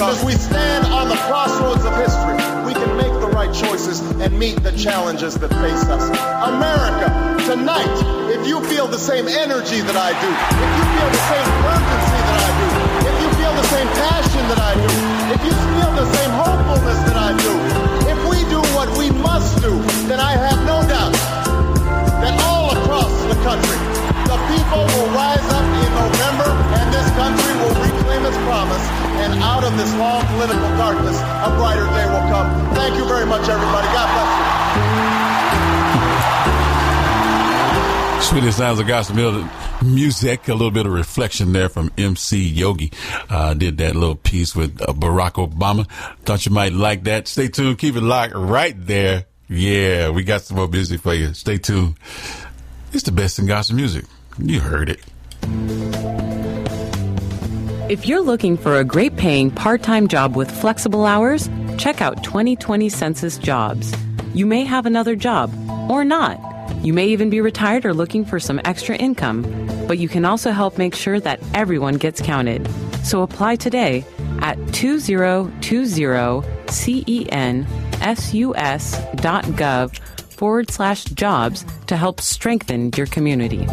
As we stand on the crossroads of history, we can make the right choices and meet the challenges that face us. America, tonight, if you feel the same energy that I do, if you feel the same urgency that I do, if you feel the same passion that I do, if you feel the same hopefulness that I do, if we do what we must do, then I have no doubt that all across the country, the people will rise up in November and this country will reclaim its promise. And out of this long political darkness, a brighter day will come. Thank you very much, everybody. God bless you. Sweetest sounds of gospel music, a little bit of reflection there from MC Yogi. Uh, did that little piece with uh, Barack Obama. Thought you might like that. Stay tuned. Keep it locked right there. Yeah, we got some more music for you. Stay tuned. It's the best in gospel music. You heard it. If you're looking for a great paying part time job with flexible hours, check out 2020 Census Jobs. You may have another job or not. You may even be retired or looking for some extra income, but you can also help make sure that everyone gets counted. So apply today at 2020census.gov forward slash jobs to help strengthen your community.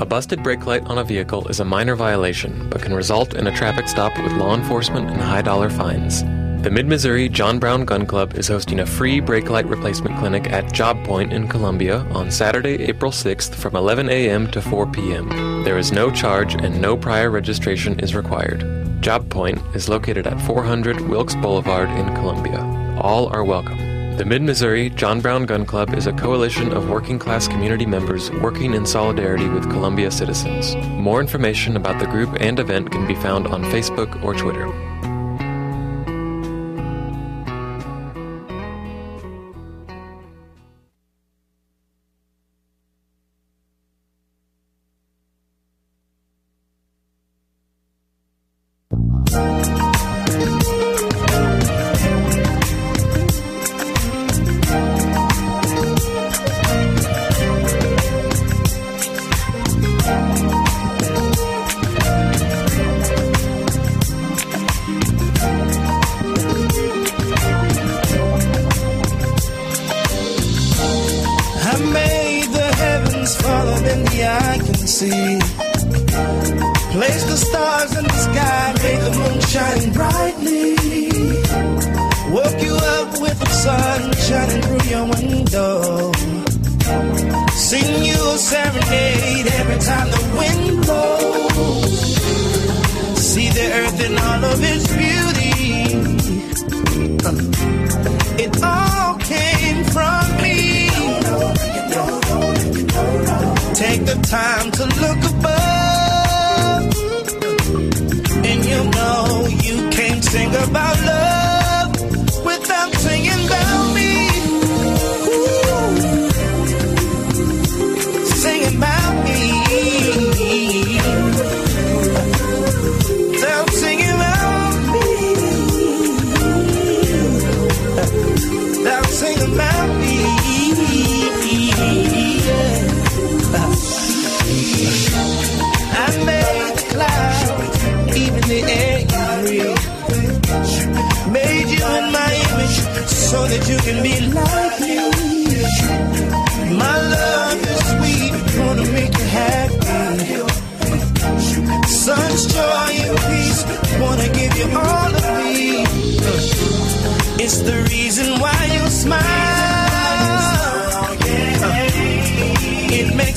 A busted brake light on a vehicle is a minor violation, but can result in a traffic stop with law enforcement and high dollar fines. The Mid Missouri John Brown Gun Club is hosting a free brake light replacement clinic at Job Point in Columbia on Saturday, April 6th from 11 a.m. to 4 p.m. There is no charge and no prior registration is required. Job Point is located at 400 Wilkes Boulevard in Columbia. All are welcome. The Mid Missouri John Brown Gun Club is a coalition of working class community members working in solidarity with Columbia citizens. More information about the group and event can be found on Facebook or Twitter.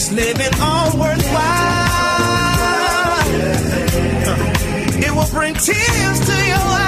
Makes living all worthwhile. It will bring tears to your eyes.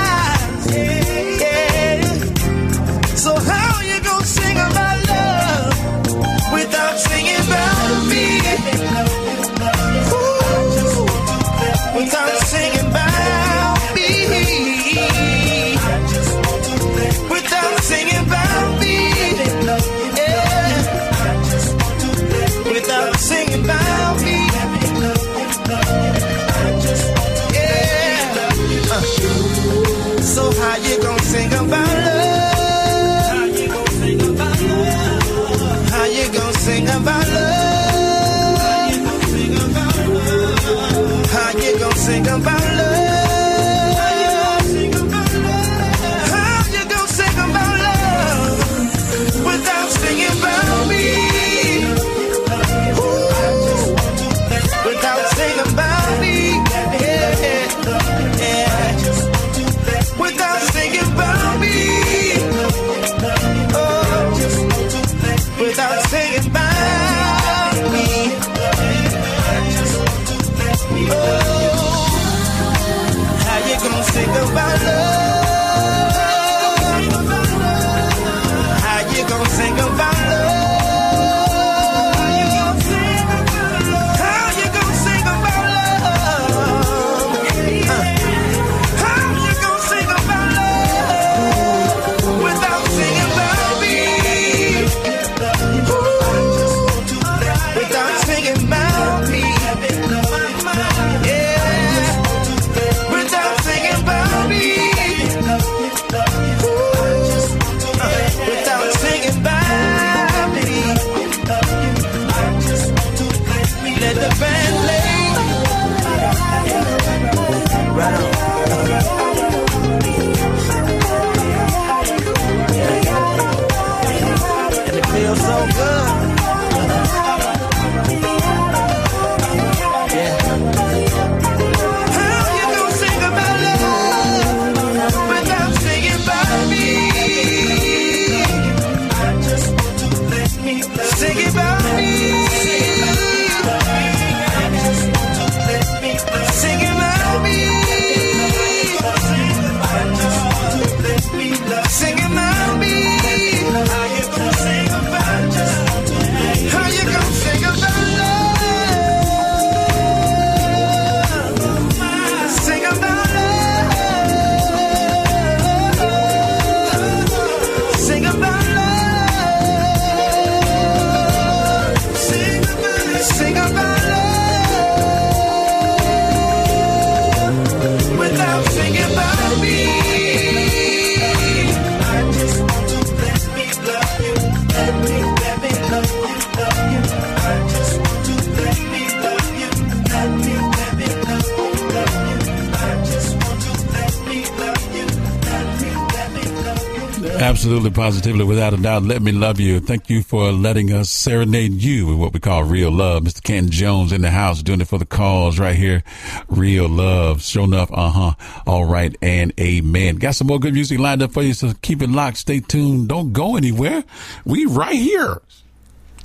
Absolutely, positively, without a doubt. Let me love you. Thank you for letting us serenade you with what we call real love. Mr. Ken Jones in the house doing it for the cause right here. Real love. Sure enough. Uh huh. All right. And amen. Got some more good music lined up for you. So keep it locked. Stay tuned. Don't go anywhere. We right here.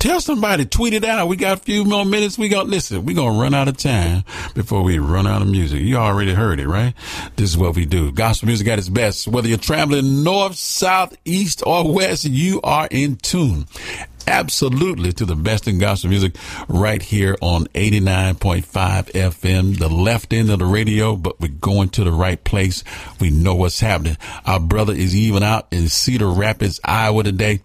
Tell somebody, tweet it out. We got a few more minutes. We got listen. We gonna run out of time before we run out of music. You already heard it, right? This is what we do. Gospel music at its best. Whether you're traveling north, south, east, or west, you are in tune. Absolutely to the best in gospel music right here on 89.5 FM, the left end of the radio, but we're going to the right place. We know what's happening. Our brother is even out in Cedar Rapids, Iowa today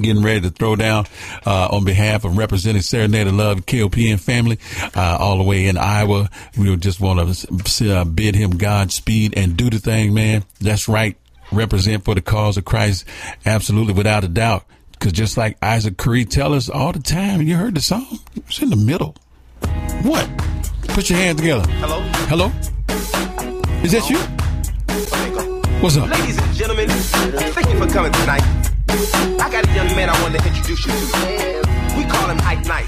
getting ready to throw down uh, on behalf of representing Serenade of Love KOPN family uh, all the way in Iowa. We just want to uh, bid him Godspeed and do the thing, man. That's right. Represent for the cause of Christ, absolutely, without a doubt. Because just like Isaac Carree tell us all the time, you heard the song. It's in the middle. What? Put your hands together. Hello. Hello. Is that you? What's up? Ladies and gentlemen, thank you for coming tonight. I got a young man I want to introduce you to. We call him Ike Nice.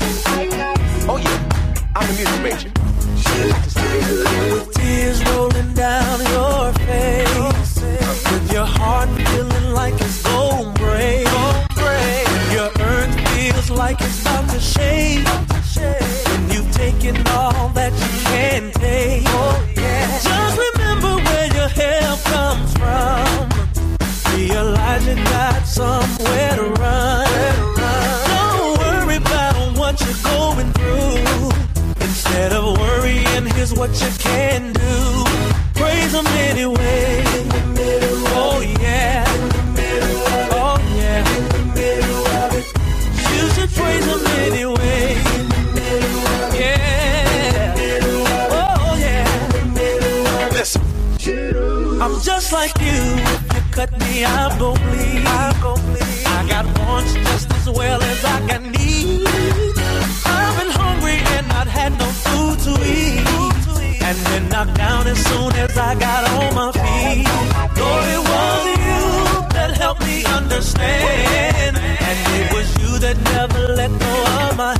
Oh yeah, I'm the music major. With tears rolling down your face, with your heart feeling like it's going break, when your earth feels like it's about to shake, when you've taken all that somewhere to run. Don't worry about what you're going through. Instead of worrying, here's what you can do. Praise him anyway. Oh yeah. Oh yeah. You should praise him anyway. Yeah. Oh yeah. Listen. I'm just like you. Cut me, I'm gon' bleed. I'm gon' bleed. I got wants just as well as I got needs. I've been hungry and not had no food to eat. And been knocked down as soon as I got on my feet. Lord, it was you that helped me understand. And it was you that never let go of my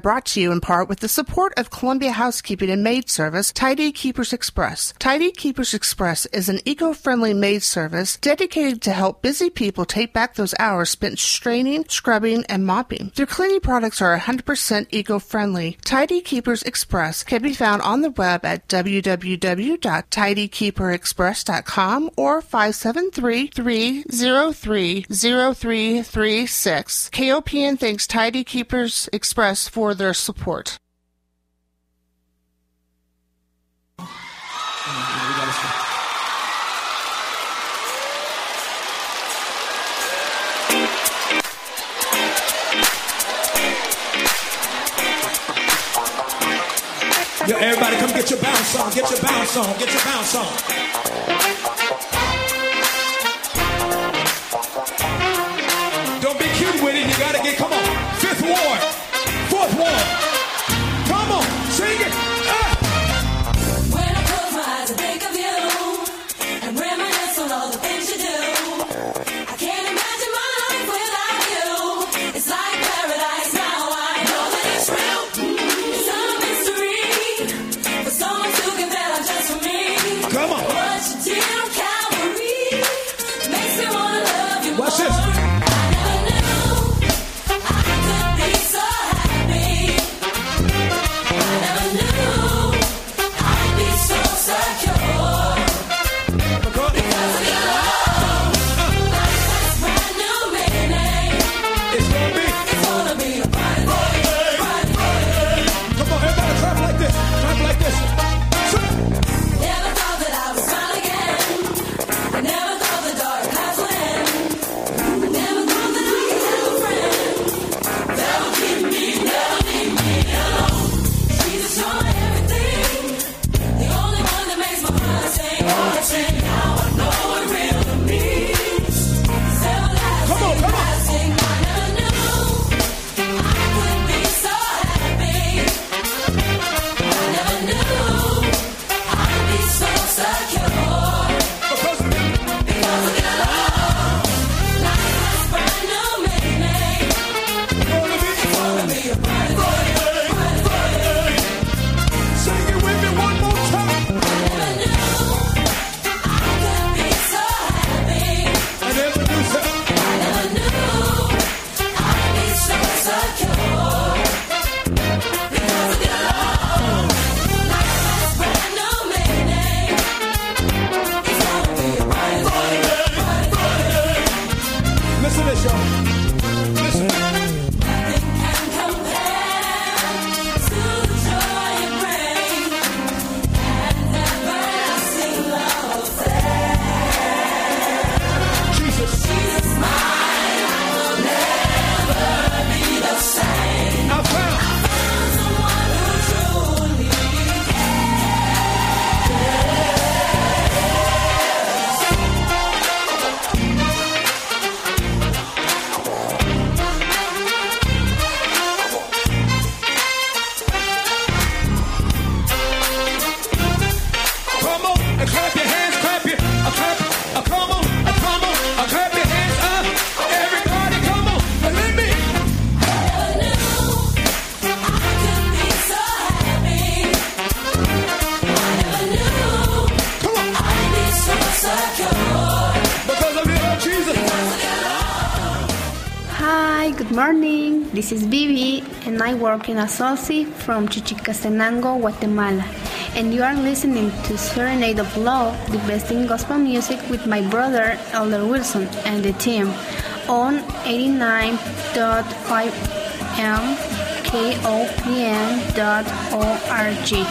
Brought to you in part with the support of Columbia Housekeeping and Maid Service, Tidy Keepers Express. Tidy Keepers Express is an eco-friendly maid service dedicated to help busy people take back those hours spent straining, scrubbing, and mopping. Their cleaning products are 100% eco-friendly. Tidy Keepers Express can be found on the web at www.tidykeeperexpress.com or 573-303-0336. KOPN thanks Tidy Keepers Express for their support. Yo, everybody, come get your bounce on, get your bounce on, get your bounce on. Kinasosi from Chichicastenango, Guatemala, and you are listening to Serenade of Love, the best in gospel music with my brother Elder Wilson and the team on 89.5 M K O P N dot O R G.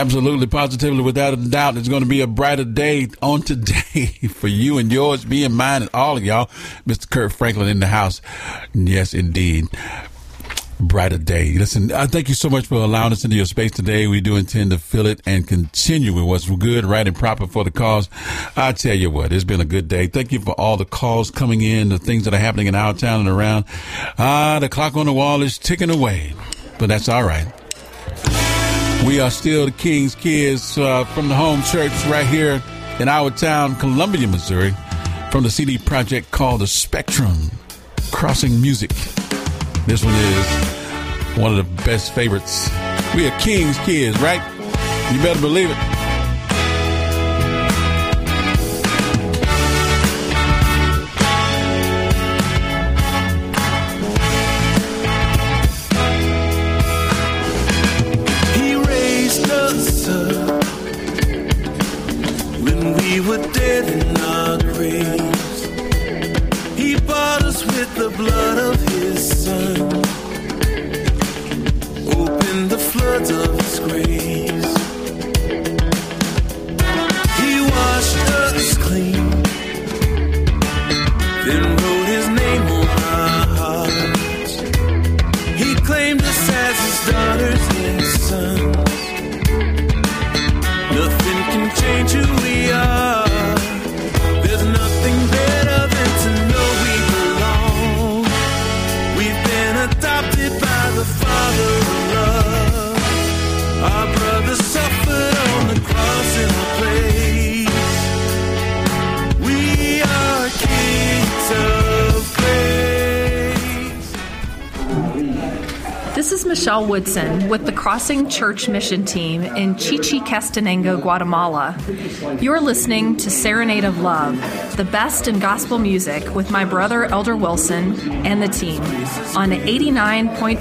Absolutely, positively, without a doubt, it's going to be a brighter day on today for you and yours, me and mine, and all of y'all. Mr. Kirk Franklin in the house. Yes, indeed. Brighter day. Listen, I thank you so much for allowing us into your space today. We do intend to fill it and continue with what's good, right, and proper for the cause. I tell you what, it's been a good day. Thank you for all the calls coming in, the things that are happening in our town and around. Ah, the clock on the wall is ticking away, but that's all right. We are still the King's Kids uh, from the home church right here in our town, Columbia, Missouri, from the CD project called The Spectrum Crossing Music. This one is one of the best favorites. We are King's Kids, right? You better believe it. Crossing Church Mission Team in Chichicastenango, Guatemala. You're listening to Serenade of Love, the best in gospel music with my brother Elder Wilson and the team on 89.5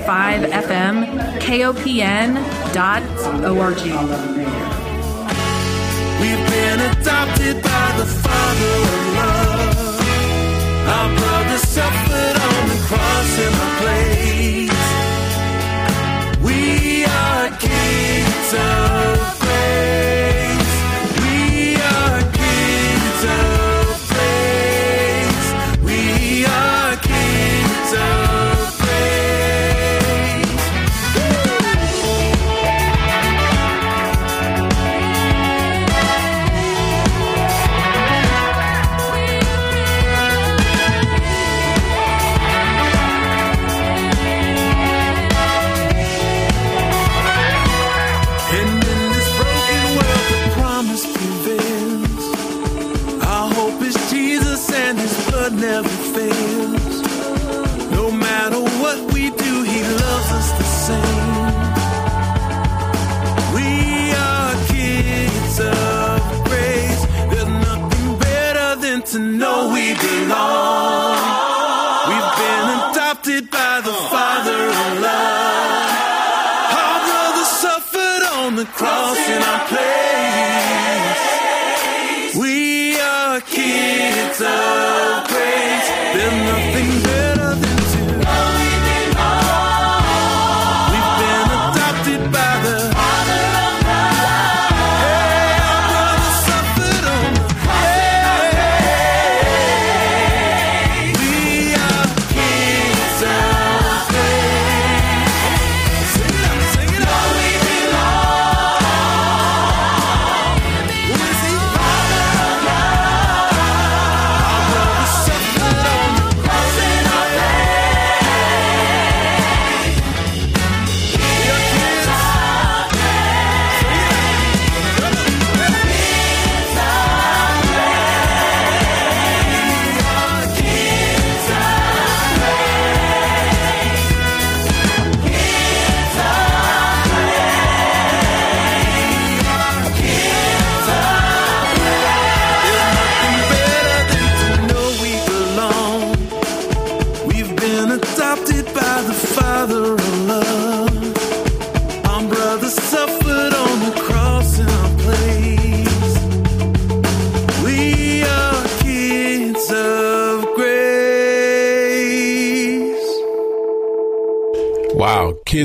FM KOPN.org. We've been adopted by the Father of love. Our brother suffered on the cross in place.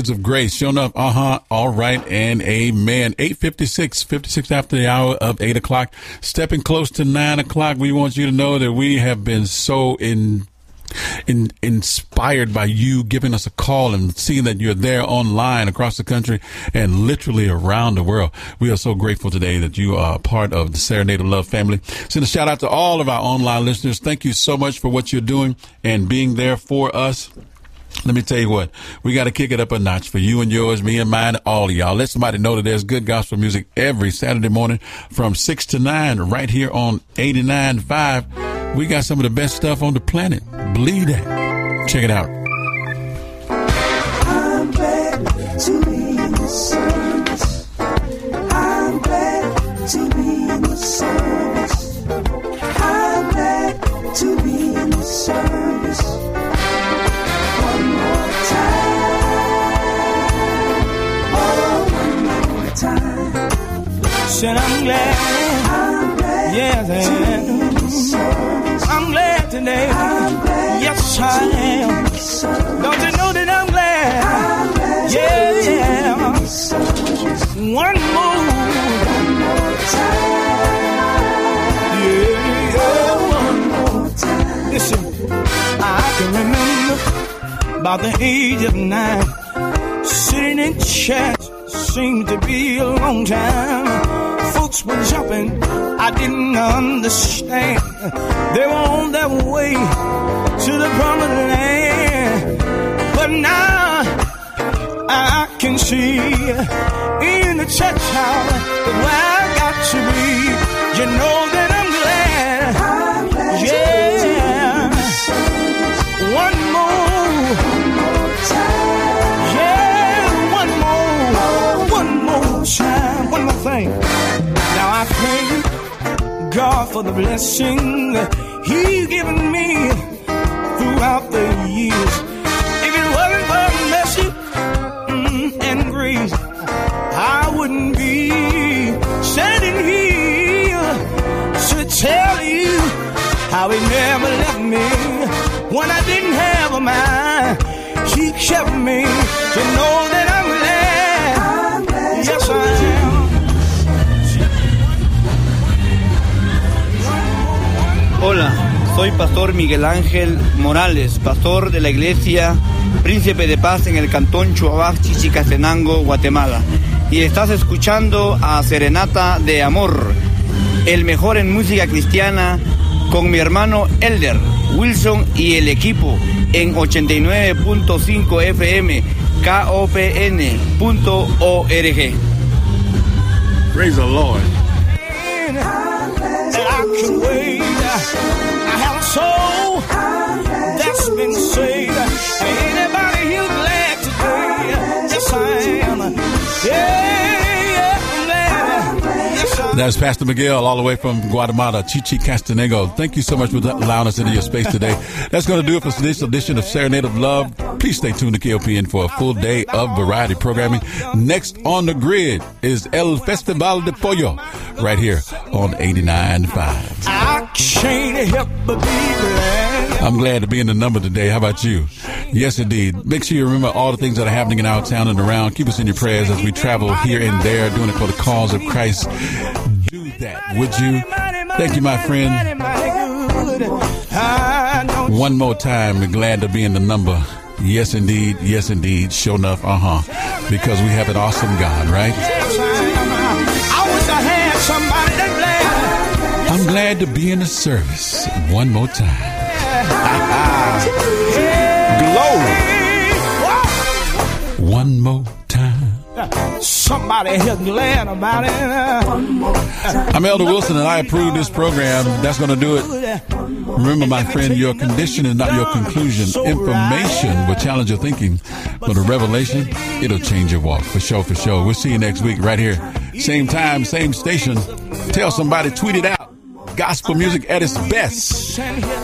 Of grace, showing up. Uh huh. All right, and amen. Eight fifty six, fifty six after the hour of eight o'clock, stepping close to nine o'clock. We want you to know that we have been so in. In, inspired by you giving us a call and seeing that you're there online across the country and literally around the world. We are so grateful today that you are part of the Serenade of Love family. Send a shout out to all of our online listeners. Thank you so much for what you're doing and being there for us. Let me tell you what, we got to kick it up a notch for you and yours, me and mine, all of y'all. Let somebody know that there's good gospel music every Saturday morning from 6 to 9 right here on 89.5. We got some of the best stuff on the planet. Believe that. Check it out. I'm glad to be in the service. I'm glad to be in the service. I'm glad to be in the service. Said I'm glad. I'm glad Yes, the. I'm glad today. I'm glad Yes, I am. Don't you know that I'm glad? I'm glad Yeah, yeah. One more. One more time. Yeah, One more time. Listen, I can remember about the age of nine, sitting in church seemed to be a long time. Folks were jumping, I didn't understand. They were on their way to the promised land, but now I can see in the church house where I got to be. You know that for the blessing that He's given me throughout the years. If it wasn't for mercy mm, and grace, I wouldn't be standing here to tell you how He never left me when I didn't have a mind. He kept me to know that I'm Hola, soy Pastor Miguel Ángel Morales, pastor de la iglesia Príncipe de Paz en el cantón Chuabac, Chichicastenango, Guatemala. Y estás escuchando a Serenata de Amor, el mejor en música cristiana, con mi hermano Elder, Wilson y el equipo en 89.5 FM, KOPN.org. Praise the Lord. I have a soul that's been saved. Am. That's Pastor Miguel, all the way from Guatemala, Chichi Castanego. Thank you so much for allowing us into your space today. That's going to do it for this edition of Serenade of Love. Please stay tuned to KOPN for a full day of variety programming. Next on the grid is El Festival de Pollo, right here on 89.5. I can't help but be glad. I'm glad to be in the number today. How about you? Yes, indeed. Make sure you remember all the things that are happening in our town and around. Keep us in your prayers as we travel here and there, doing it for the cause of Christ. Do that, would you? Thank you, my friend. One more time, we're glad to be in the number. Yes, indeed. Yes, indeed. Sure enough. Uh huh. Because we have an awesome God, right? I wish I had somebody. I'm glad to be in the service one more time. Glory. One more time. Somebody here glad about it. I'm Elder Wilson, and I approve this program. That's going to do it. Remember, my friend, your condition is not your conclusion. Information will challenge your thinking, but a revelation, it'll change your walk. For sure, for sure. We'll see you next week right here. Same time, same station. Tell somebody, tweet it out. Gospel music at its best.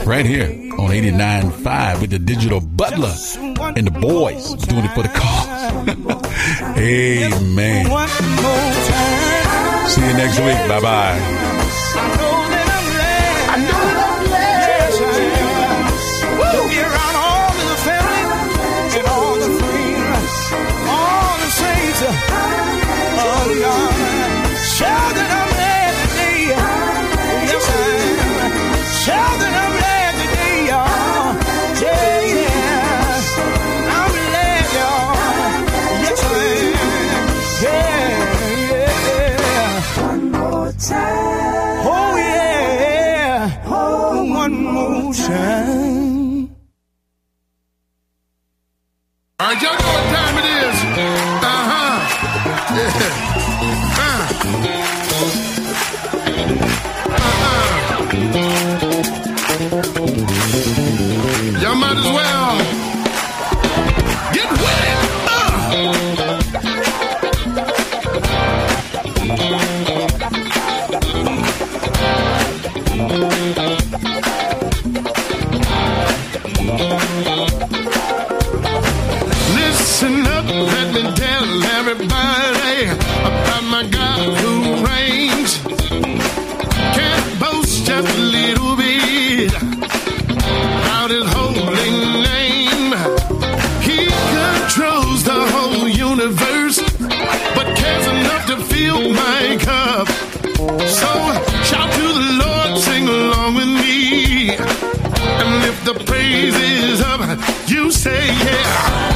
Right here on 89.5 with the digital butler and the boys doing it for the cause. Amen. See you next week. Bye bye. The praises up. You say, yeah.